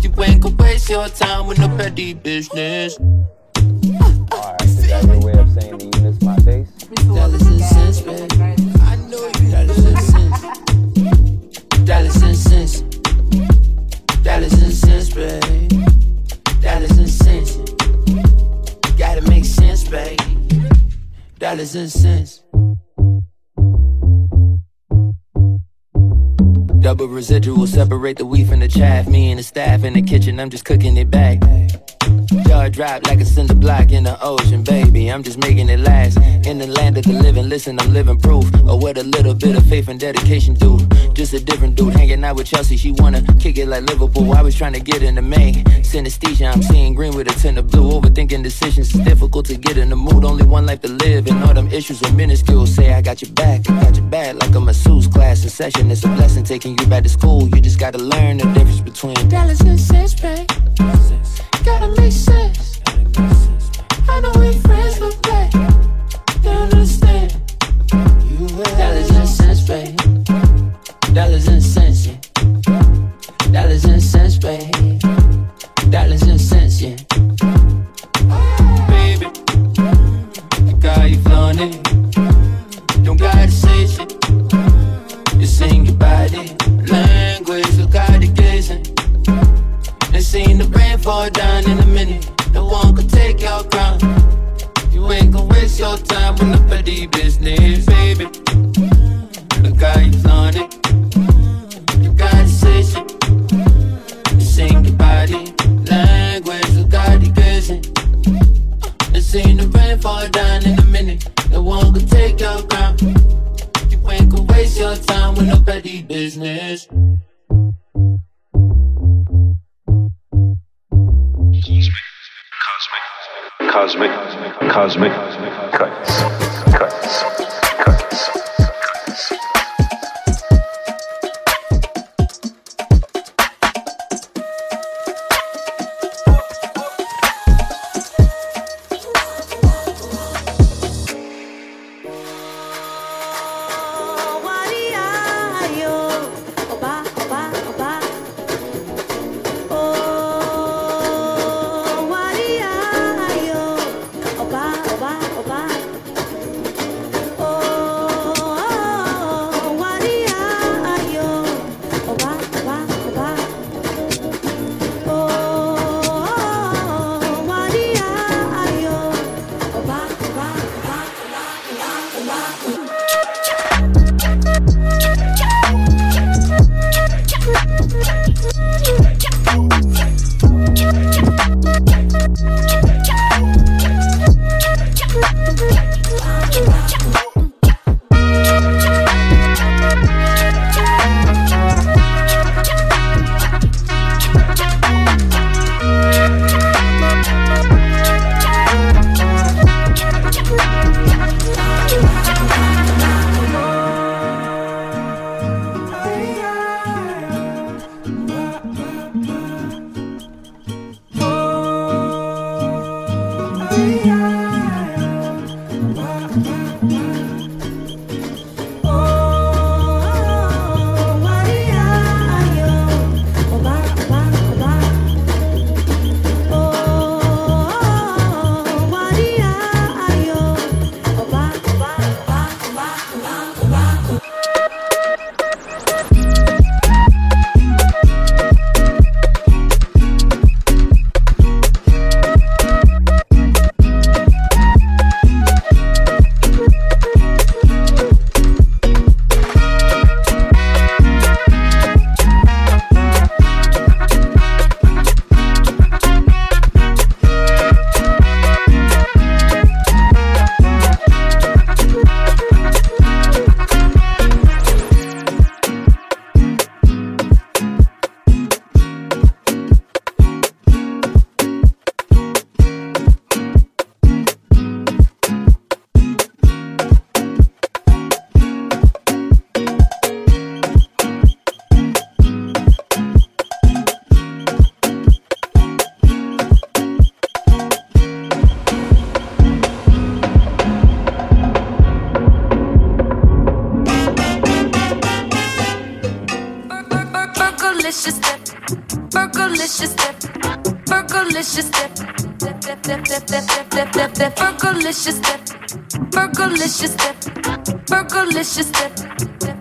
You ain't gonna waste your time with no petty business. Alright, is that your way of saying Dollars and cents. Gotta make sense, baby. Dollars and cents. Double residual, separate the wheat from the chaff. Me and the staff in the kitchen, I'm just cooking it back. Jaw drop like a cinder block in the ocean, baby. I'm just making it last. In the land of the living, listen, I'm living proof of what a little bit of faith and dedication do. Just a different dude hanging out with Chelsea. She wanna kick it like Liverpool. I was trying to get in the main. Synesthesia, I'm seeing green with a tint of blue. Overthinking decisions, it's difficult to get in the mood. Only one life to live, and all them issues are minuscule. Say, I got your back, I got your back like a masseuse class in session. It's a blessing taking you back to school. You just gotta learn the difference between Dollars and cents. Gotta make sense. I know we friends seen the rain fall down in a minute. No one could take your crown. You ain't gon' waste your time with petty business, baby. How you flaunt it. You got decision. You sing your body language. You got the vision. And seen the rain fall down in a minute. No one could take your crown. You ain't gon' waste your time with no petty business. Cosmic, cosmic, cuts,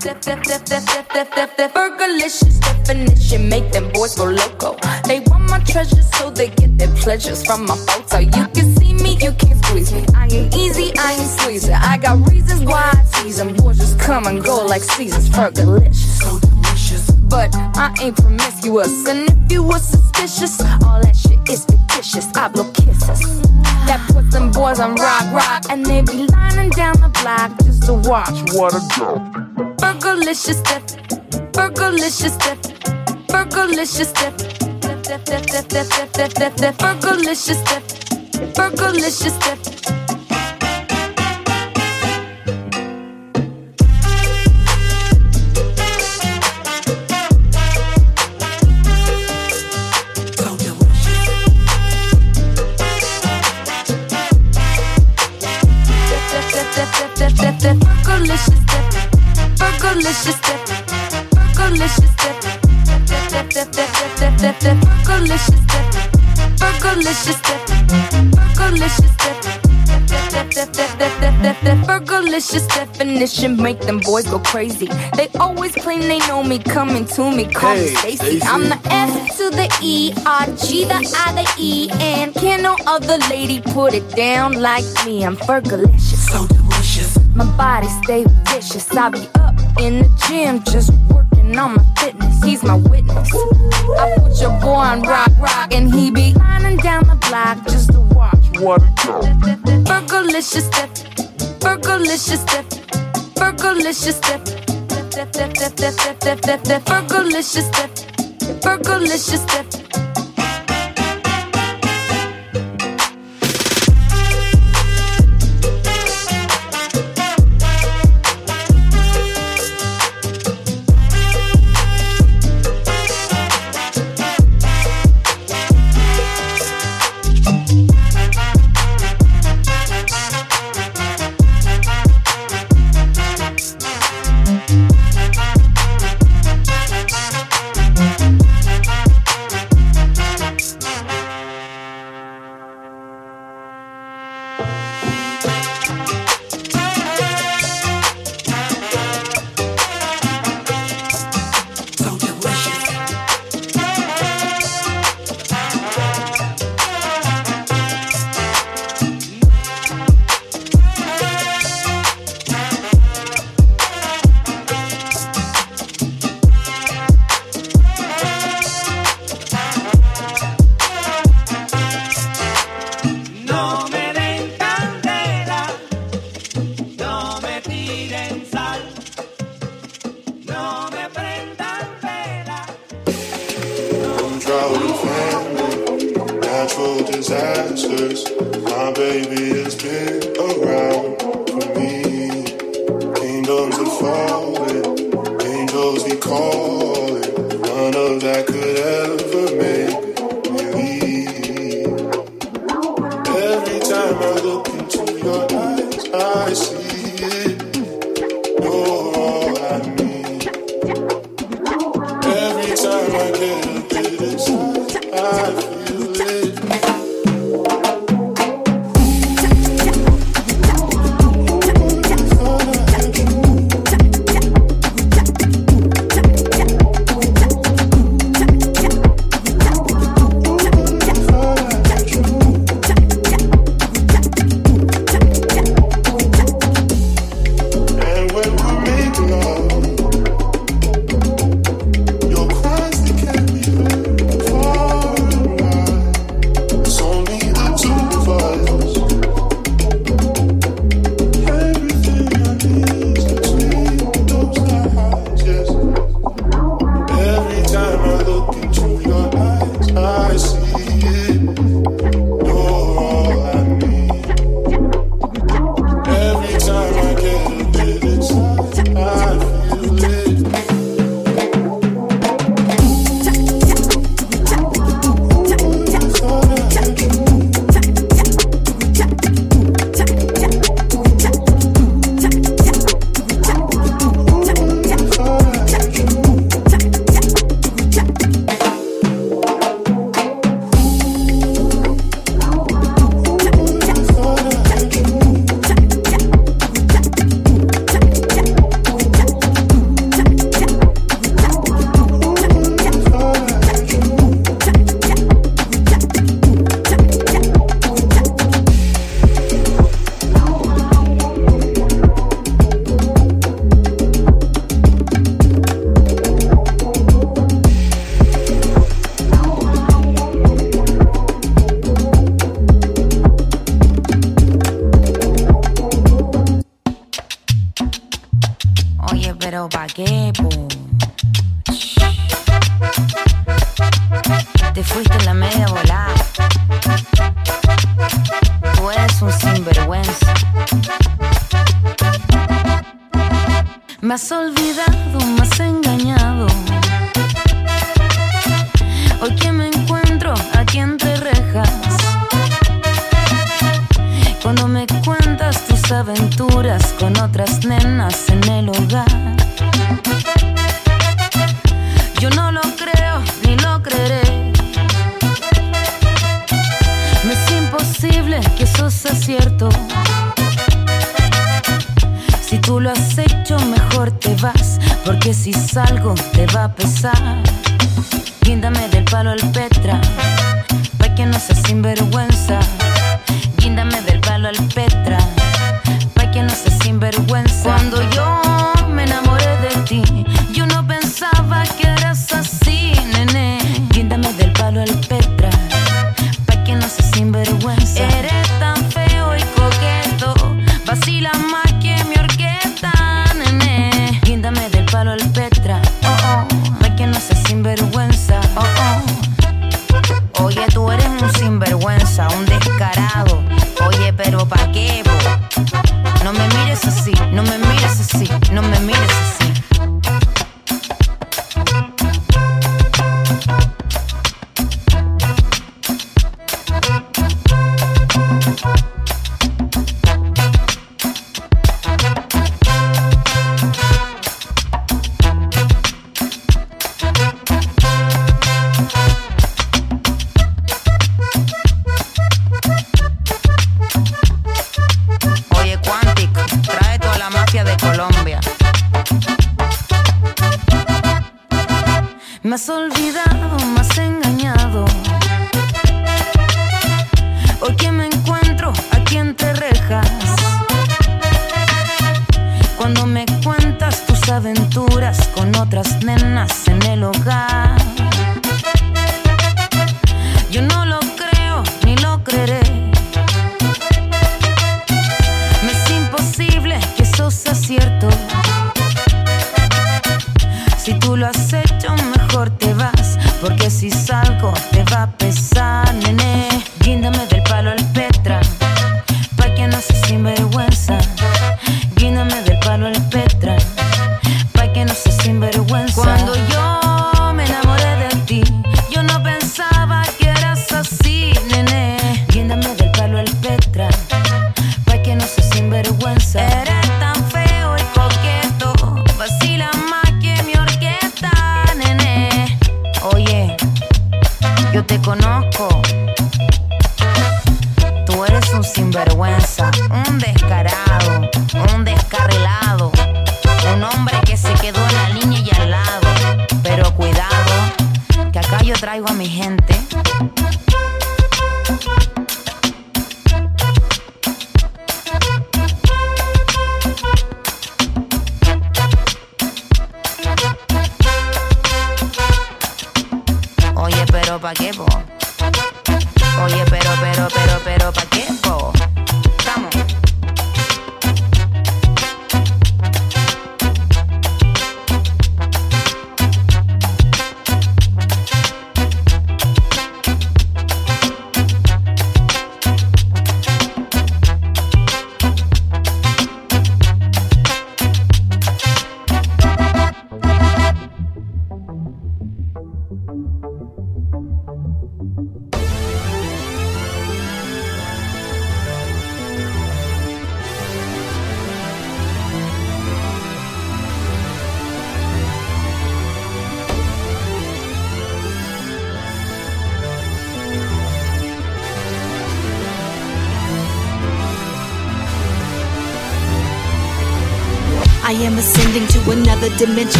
dip dip dip dip dip dip, Fergalicious definition make them boys go loco. They want my treasures so they get their pleasures from my photo. You can see me, you can't squeeze me. I ain't easy, I ain't sleazy. I got reasons why I tease them. Boys just come and go like seasons, Fergalicious. So delicious. But I ain't promiscuous. And if you were suspicious, all that shit is fictitious. I blow kisses boys on rock rock, and they be lining down the block just to watch what a girl. step, step, step, step, step, step, Fergalicious dip, step, dip, Fergalicious step. Burgerlicious dip, Fergalicious dip, dip dip dip dip dip dip definition make them boys go crazy. They always claim they know me, coming to me, call me Hey, Stacy. Stacey. I'm the F to the E, R G the I the E, and can no other lady put it down like me? I'm Fergalicious, so delicious. My body stay vicious. I be up in the gym just working on my fitness. He's my witness. I put your boy on rock, rock, and he be lining down the block just to watch. What? Fergalicious step, Fergalicious step, Fergalicious step, Fergalicious step, Fergalicious step. No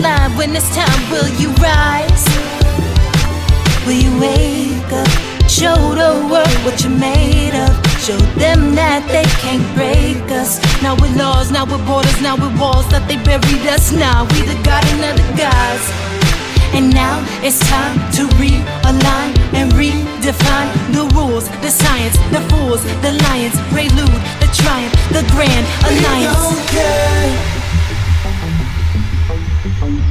line when it's time. Will you rise? Will you wake up? Show the world what you're made of. Show them that they can't break us. Now we're laws, now we're borders, now we're walls that they buried us. Now we the God and other gods. And now it's time to realign and redefine the rules, the science, the fools, the lions, prelude, the triumph, the grand alliance. We don't care.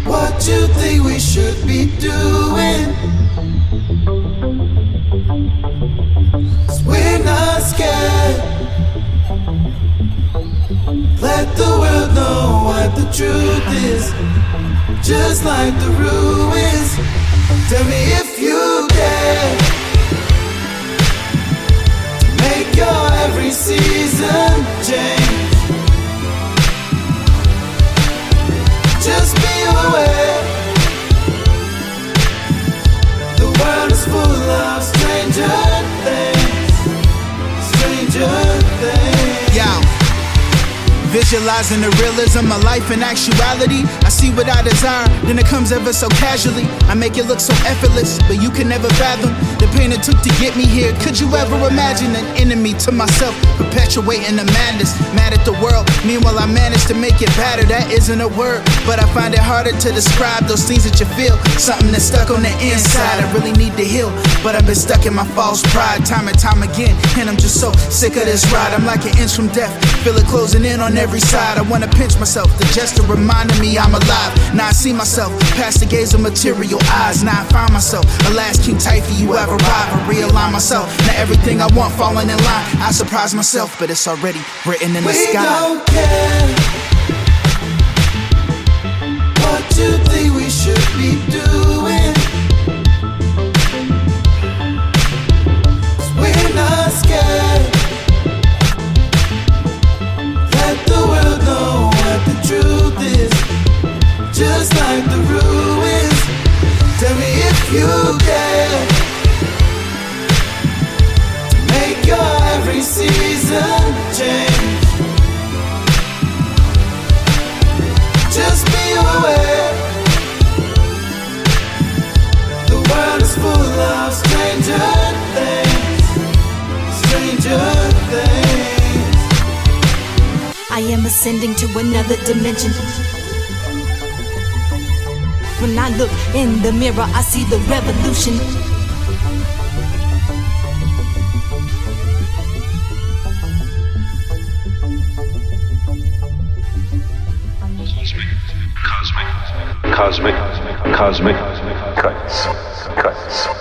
What you think we should be doing? We're not scared. Let the world know what the truth is. Just like the ruins. Tell me if you dare to make your every season change. danger Visualizing the realism of life and actuality. I see what I desire, then it comes ever so casually. I make it look so effortless, but you can never fathom the pain it took to get me here. Could you ever imagine an enemy to myself, perpetuating the madness? Mad at the world, meanwhile I managed to make it better. That isn't a word, but I find it harder to describe those things that you feel. Something that's stuck on the inside. I really need to heal, but I've been stuck in my false pride time and time again. And I'm just so sick of this ride. I'm like an inch from death, feel it closing in on every side. I wanna pinch myself, the gesture reminding me I'm alive. Now I see myself past the gaze of material eyes. Now I find myself, alas, King Typhy, you have arrived. I realign myself. Now everything I want falling in line. I surprise myself, but it's already written in the We sky. don't care what you think we should be doing. Just like the ruins. Tell me if you care. To make your every season change. Just be aware. The world is full of stranger things. Stranger things. I am ascending to another dimension. When I look in the mirror, I see the revolution. Cosmic, cosmic, cosmic, cosmic, cuts, cuts.